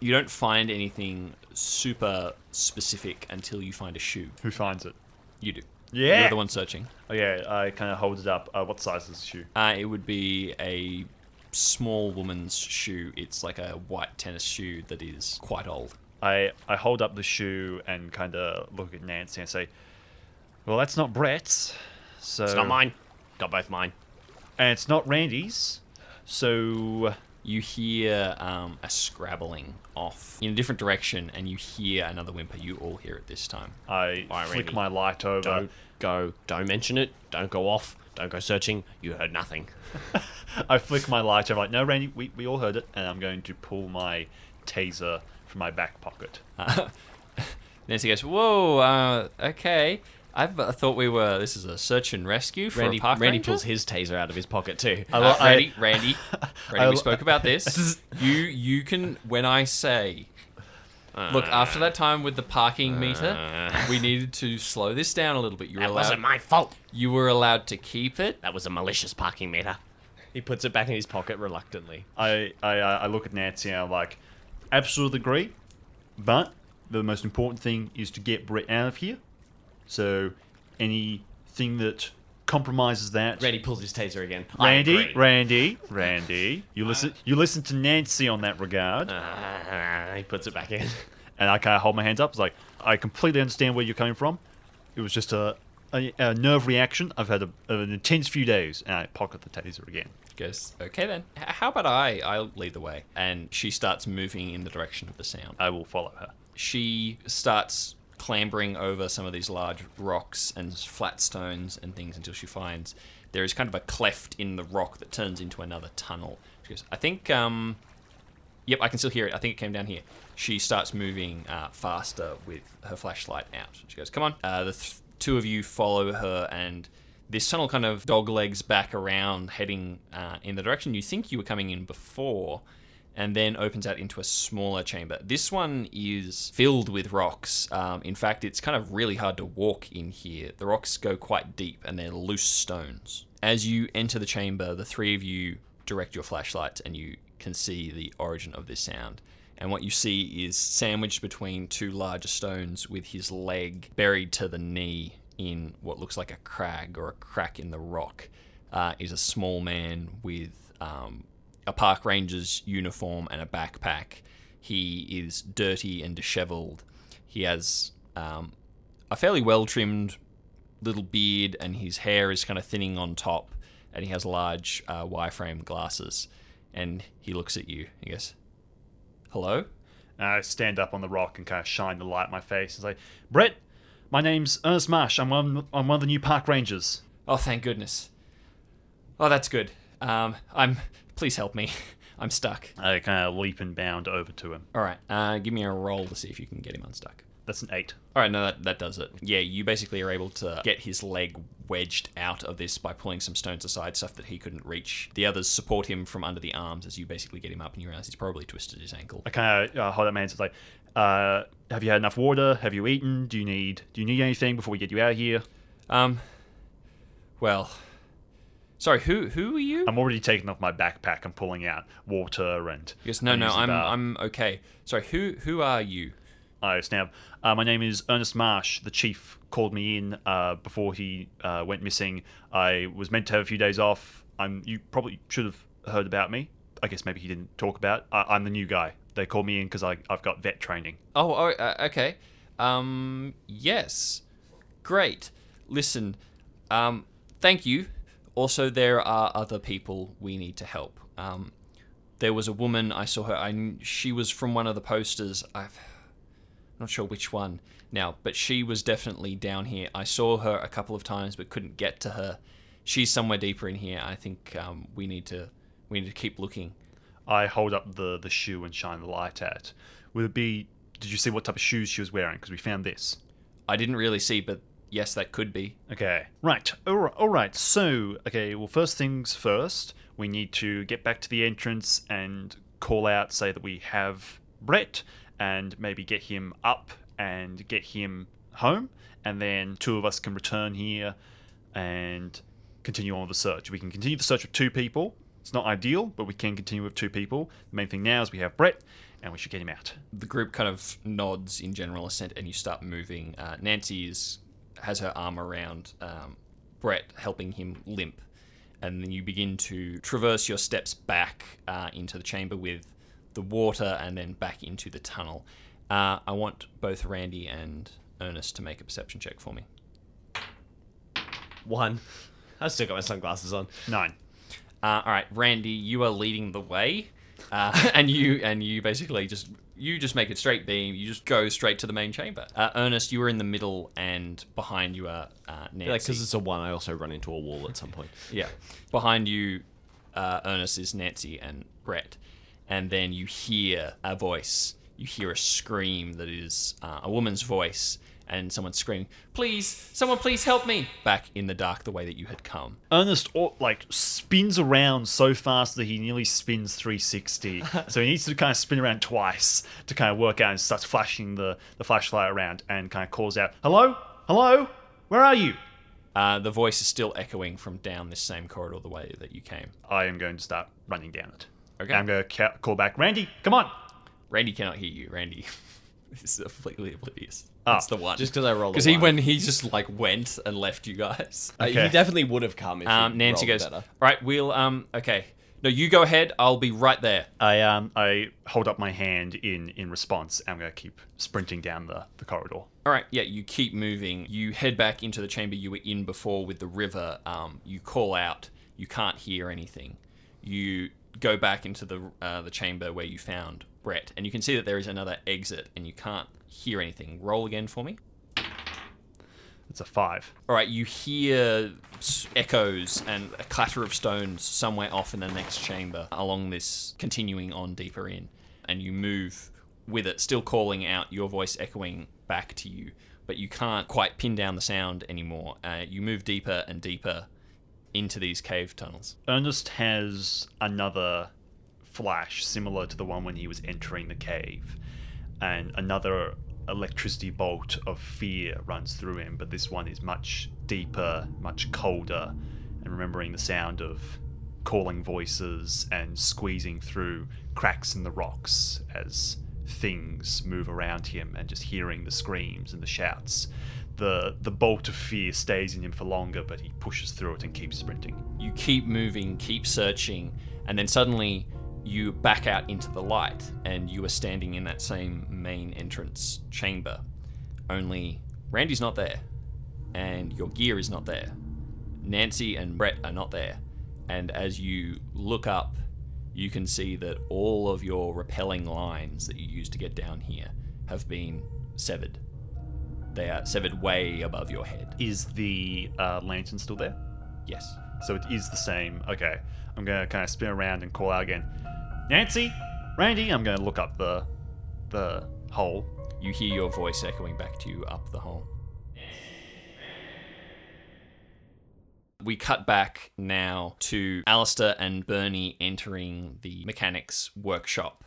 You don't find anything super specific until you find a shoe. Who finds it? You do. Yeah. You're the one searching. Oh, yeah, I kind of hold it up. Uh, what size is the shoe? Uh, it would be a small woman's shoe. It's like a white tennis shoe that is quite old. I, I hold up the shoe and kind of look at Nancy and say, Well, that's not Brett's. So, It's not mine. Got both mine. And it's not Randy's. So, You hear um, a scrabbling off in a different direction, and you hear another whimper. You all hear it this time. I All right, flick Randy. my light over. Don't go. Don't mention it. Don't go off. Don't go searching. You heard nothing. I flick my light over. Like, no, Randy, we, we all heard it. And I'm going to pull my taser from my back pocket. Nancy goes, "Whoa, uh, okay. I've, I thought we were. This is a search and rescue for Randy, a park Randy ranger? pulls his taser out of his pocket too. I, Uh, lo- I- Randy, Randy, Randy, I- we spoke about this. You you can when I say Look, after that time with the parking meter, we needed to slow this down a little bit. You were That allowed wasn't my fault. you were allowed to keep it. That was a malicious parking meter. He puts it back in his pocket reluctantly. I, I, uh, I look at Nancy and I'm like, absolutely agree, but the most important thing is to get Brett out of here. So anything that compromises that, Randy pulls his taser again. Randy. Randy, Randy, you listen, you listen to Nancy on that regard, Uh, he puts it back in. and I kind of hold my hands up. It's like I completely understand where you're coming from. It was just a, a, a nerve reaction. I've had a, an intense few days, and I pocket the taser again. Goes, okay then. H- how about I? I'll lead the way. And she starts moving in the direction of the sound. I will follow her. she starts clambering over some of these large rocks and flat stones and things until she finds there is kind of a cleft in the rock that turns into another tunnel. She goes, I think, um, yep, I can still hear it. I think it came down here. She starts moving uh, faster with her flashlight out. She goes, come on. Uh, the th- two of you follow her and this tunnel kind of dog legs back around, heading uh, in the direction you think you were coming in before and then opens out into a smaller chamber. This one is filled with rocks. Um, in fact, it's kind of really hard to walk in here. The rocks go quite deep and they're loose stones. As you enter the chamber, the three of you direct your flashlights and you can see the origin of this sound. And what you see is sandwiched between two larger stones with his leg buried to the knee in what looks like a crag or a crack in the rock. uh, is a small man with um, a park ranger's uniform and a backpack. He is dirty and disheveled. He has um, a fairly well trimmed little beard, and his hair is kind of thinning on top, and he has large uh, wireframe glasses. And he looks at you. He goes, "Hello." And I stand up on the rock and kind of shine the light in my face and say, Brett, my name's Ernest Marsh. I'm one, I'm one of the new park rangers. Oh, thank goodness. Oh, that's good. Um, I'm. Please help me. I'm stuck. I kind of leap and bound over to him. All right. Uh, give me a roll to see if you can get him unstuck. That's an eight. All right. No, that that does it. Yeah, you basically are able to get his leg wedged out of this by pulling some stones aside, stuff that he couldn't reach. The others support him from under the arms as you basically get him up, and you realize he's probably twisted his ankle. I kind of uh, hold up my hands and say, uh, "Have you had enough water? Have you eaten? Do you need Do you need anything before we get you out of here?" Um. Well. Sorry. Who who are you? I'm already taking off my backpack and pulling out water and. Yes, no, no, I'm I'm okay. Sorry. Who who are you? I snap. Uh, my name is Ernest Marsh. The chief called me in uh, before he uh, went missing. I was meant to have a few days off. I'm. You probably should have heard about me. I guess maybe he didn't talk about. I, I'm the new guy. They called me in because I've got vet training. Oh, oh uh, okay. Um, yes. Great. Listen, um, thank you. Also, there are other people we need to help. Um, there was a woman I saw her. I she was from one of the posters. i am not sure which one now, but she was definitely down here. I saw her a couple of times, but couldn't get to her. She's somewhere deeper in here. I think um, we need to we need to keep looking. I hold up the the shoe and shine the light at. Would it be? Did you see what type of shoes she was wearing? Because we found this. I didn't really see, but yes, that could be. Okay. Right. All right. All right. So, okay. Well, first things first. We need to get back to the entrance and call out, say that we have Brett, and maybe get him up and get him home, and then two of us can return here and continue on with the search. We can continue the search with two people. It's not ideal, but we can continue with two people. The main thing now is we have Brett, and we should get him out. the group kind of nods in general assent and you start moving. Uh, Nancy is, has her arm around um, Brett, helping him limp. And then you begin to traverse your steps back uh, into the chamber with the water and then back into the tunnel. Uh, I want both Randy and Ernest to make a perception check for me. One. I've still got my sunglasses on. Nine. Uh, all right, Randy, you are leading the way, uh, and you and you basically just you just make it straight beam. You just go straight to the main chamber. Uh, Ernest, you are in the middle, and behind you are uh, Nancy. Like, because it's a one, I also run into a wall at some point. yeah, behind you, uh, Ernest is Nancy and Brett, and then you hear a voice. You hear a scream that is uh, a woman's voice, and someone screaming, "Please, someone, please help me!" Back in the dark, the way that you had come. Ernest like spins around so fast that he nearly spins 360. so he needs to kind of spin around twice to kind of work out and starts flashing the, the flashlight around and kind of calls out, "Hello, hello, where are you?" Uh, the voice is still echoing from down this same corridor the way that you came. I am going to start running down it. Okay. I'm going to ca- call back, Randy, come on. Randy cannot hear you. Randy is completely oblivious. Ah, That's the one. Just because I rolled because he one. when he just like went and left you guys. Uh, Okay. He definitely would have come if Um, he Nancy rolled goes, better. right, we'll um, okay. No, you go ahead. I'll be right there. I um I hold up my hand in in response. I'm going to keep sprinting down the, the corridor. All right, yeah, you keep moving. You head back into the chamber you were in before with the river. Um, you call out. You can't hear anything. You go back into the uh, the chamber where you found Brett, and you can see that there is another exit, and you can't hear anything. Roll again for me. It's a five. All right, you hear echoes and a clatter of stones somewhere off in the next chamber along this, continuing on deeper in. And you move with it, still calling out, your voice echoing back to you, but you can't quite pin down the sound anymore. Uh, you move deeper and deeper into these cave tunnels. Ernest has another flash similar to the one when he was entering the cave, and another electricity bolt of fear runs through him, but this one is much deeper, much colder, and remembering the sound of calling voices and squeezing through cracks in the rocks as things move around him and just hearing the screams and the shouts. the the bolt of fear stays in him for longer, but he pushes through it and keeps sprinting. You keep moving, keep searching, and then suddenly you back out into the light and you are standing in that same main entrance chamber. Only Randy's not there, and your gear is not there. Nancy and Brett are not there. And as you look up, you can see that all of your rappelling lines that you used to get down here have been severed. They are severed way above your head. Is the uh, lantern still there? Yes. So it is the same. Okay. I'm gonna kind of spin around and call out again. Nancy, Randy. I'm gonna look up the the hole. You hear your voice echoing back to you up the hole. We cut back now to Allister and Bernie entering the mechanics workshop.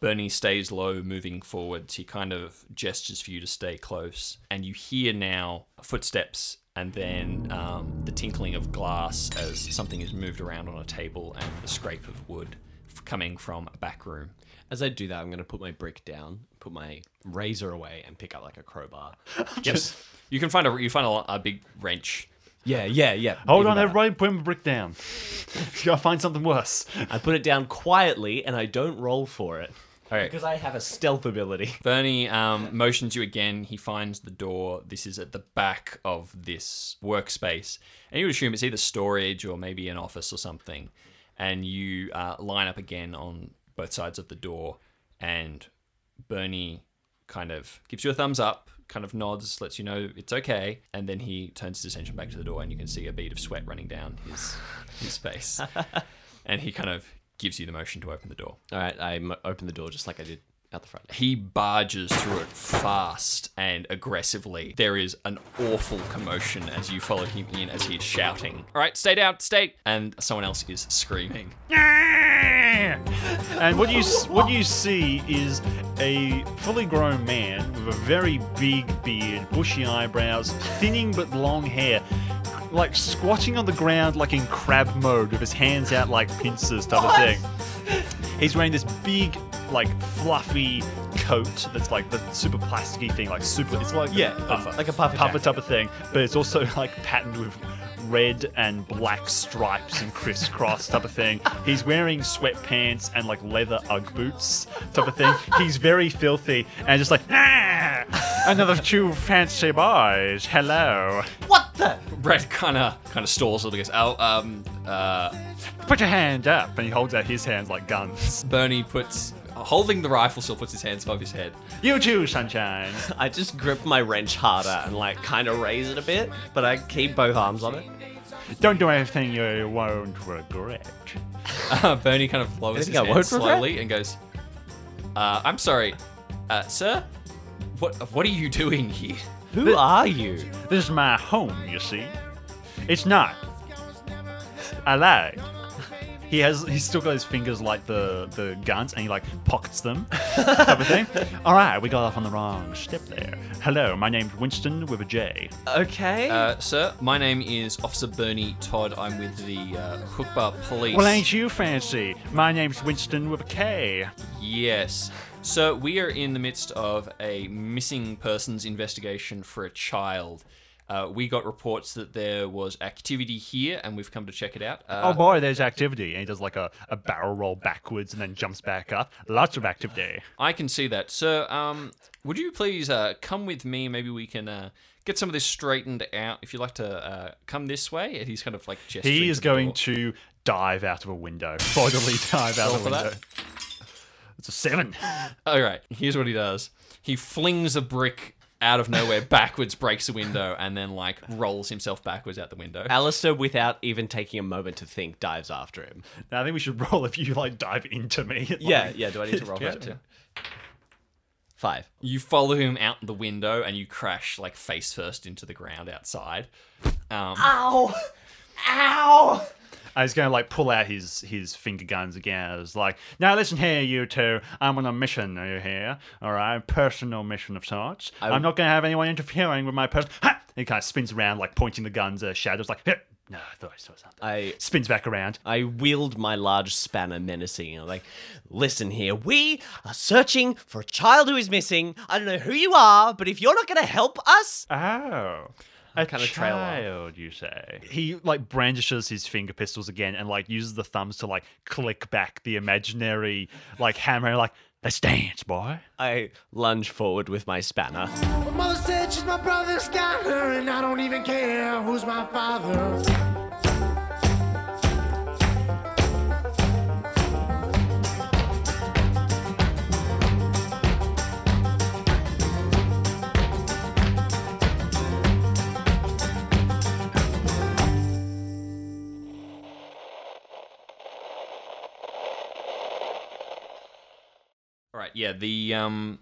Bernie stays low, moving forwards. He kind of gestures for you to stay close. And you hear now footsteps and then um, the tinkling of glass as something is moved around on a table and the scrape of wood coming from a back room. As I do that, I'm going to put my brick down, put my razor away, and pick up like a crowbar. Yes. You can find a you find a, a big wrench. Yeah, yeah, yeah. Hold even on, better. everybody. Put my brick down. Gotta find something worse. I put it down quietly, and I don't roll for it Okay. because I have a stealth ability. Bernie um, motions you again. He finds the door. This is at the back of this workspace, and you would assume it's either storage or maybe an office or something. And you uh, line up again on both sides of the door, and Bernie kind of gives you a thumbs up, kind of nods, lets you know it's okay, and then he turns his attention back to the door, and you can see a bead of sweat running down his his face, and he kind of gives you the motion to open the door. All right, I m- open the door just like I did out the front. He barges through it fast and aggressively. There is an awful commotion as you follow him in as he is shouting, All right, stay down, stay! And someone else is screaming. And what you what you see is a fully grown man with a very big beard, bushy eyebrows, thinning but long hair, like squatting on the ground like in crab mode with his hands out like pincers type of thing. He's wearing this big, like fluffy coat that's like the super plasticky thing, like super. It's like Yeah, puffer, like a puffer puffer type of thing, but it's also like patterned with red and black stripes and crisscross type of thing. He's wearing sweatpants and like leather UGG boots type of thing. He's very filthy and just like ah, another two fancy boys. Hello, What the? Brett kind of kind of stalls a little bit. Oh, um, uh, put your hand up, and he holds out his hands like guns. Bernie puts, holding the rifle, still puts his hands above his head. You too, sunshine. I just grip my wrench harder and like kind of raise it a bit, but I keep both arms on it. Don't do anything you won't regret. Uh, Bernie kind of lowers his Anything I hands won't regret? slowly and goes, uh, I'm sorry, uh, sir? What, what are you doing here? Who are you? This is my home, you see. It's not. I lied. He has he's still got his fingers like the the guns and he like pockets them type of thing. Alright, we got off on the wrong step there. Hello, my name's Winston with a J. Okay. Uh, sir, my name is Officer Bernie Todd. I'm with the uh, Hookba Police. Well ain't you fancy? My name's Winston with a K. Yes. So we are in the midst of a missing persons investigation for a child. Uh, we got reports that there was activity here, and we've come to check it out. Uh, Oh boy, there's activity. And he does like a, a barrel roll backwards and then jumps back up. Lots of activity. I can see that. Sir, um, would you please uh, come with me? Maybe we can uh, get some of this straightened out. If you'd like to uh, come this way, and he's kind of like gesturing. He is the going door. to dive out of a window. Bodily dive out of a for that. window. It's a seven. All right. Here's what he does. He flings a brick out of nowhere backwards, breaks a window, and then like rolls himself backwards out the window. Allister, without even taking a moment to think, dives after him. Now, I think we should roll if you like dive into me. Yeah, Like- yeah. Do I need to roll Yeah, for it too? Five. You follow him out the window and you crash like face first into the ground outside. Um, Ow! Ow! I was going to like pull out his his finger guns again. I was like, now listen here, you two. I'm on a mission over here. All right, personal mission of sorts. I'm not going to have anyone interfering with my person. Ha! He kind of spins around, like pointing the guns at shadows, like, "Here, No, I thought I saw something. I Spins back around. I wield my large spanner menacing. Know, like, listen here, we are searching for a child who is missing. I don't know who you are, but if you're not going to help us, Oh. A kinda trail off. child, you say? He like brandishes his finger pistols again and like uses the thumbs to like click back the imaginary like hammer. Like, let's dance, boy. I lunge forward with my spanner. My mother said she's my brother's and I don't even care who's my father. All right, yeah, the um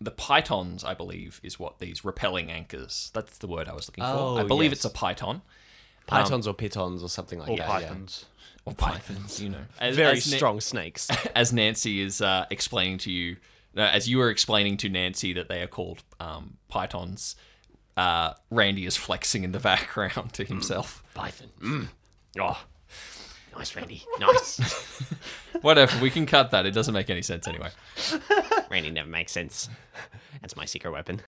the pythons, I believe, is what these rappelling anchors. That's the word I was looking for. Oh, I believe yes. it's a python Pythons or pitons or something like Or that. pythons. or pythons, you know. Yeah. As, Very as Na- strong snakes. as Nancy is uh, explaining to you, no, as you were explaining to Nancy that they are called um, pythons. Uh, Randy is flexing in the background to himself. Python. Mm. Oh, Nice, Randy. Nice. Whatever, we can cut that. It doesn't make any sense anyway. Randy never makes sense. That's my secret weapon.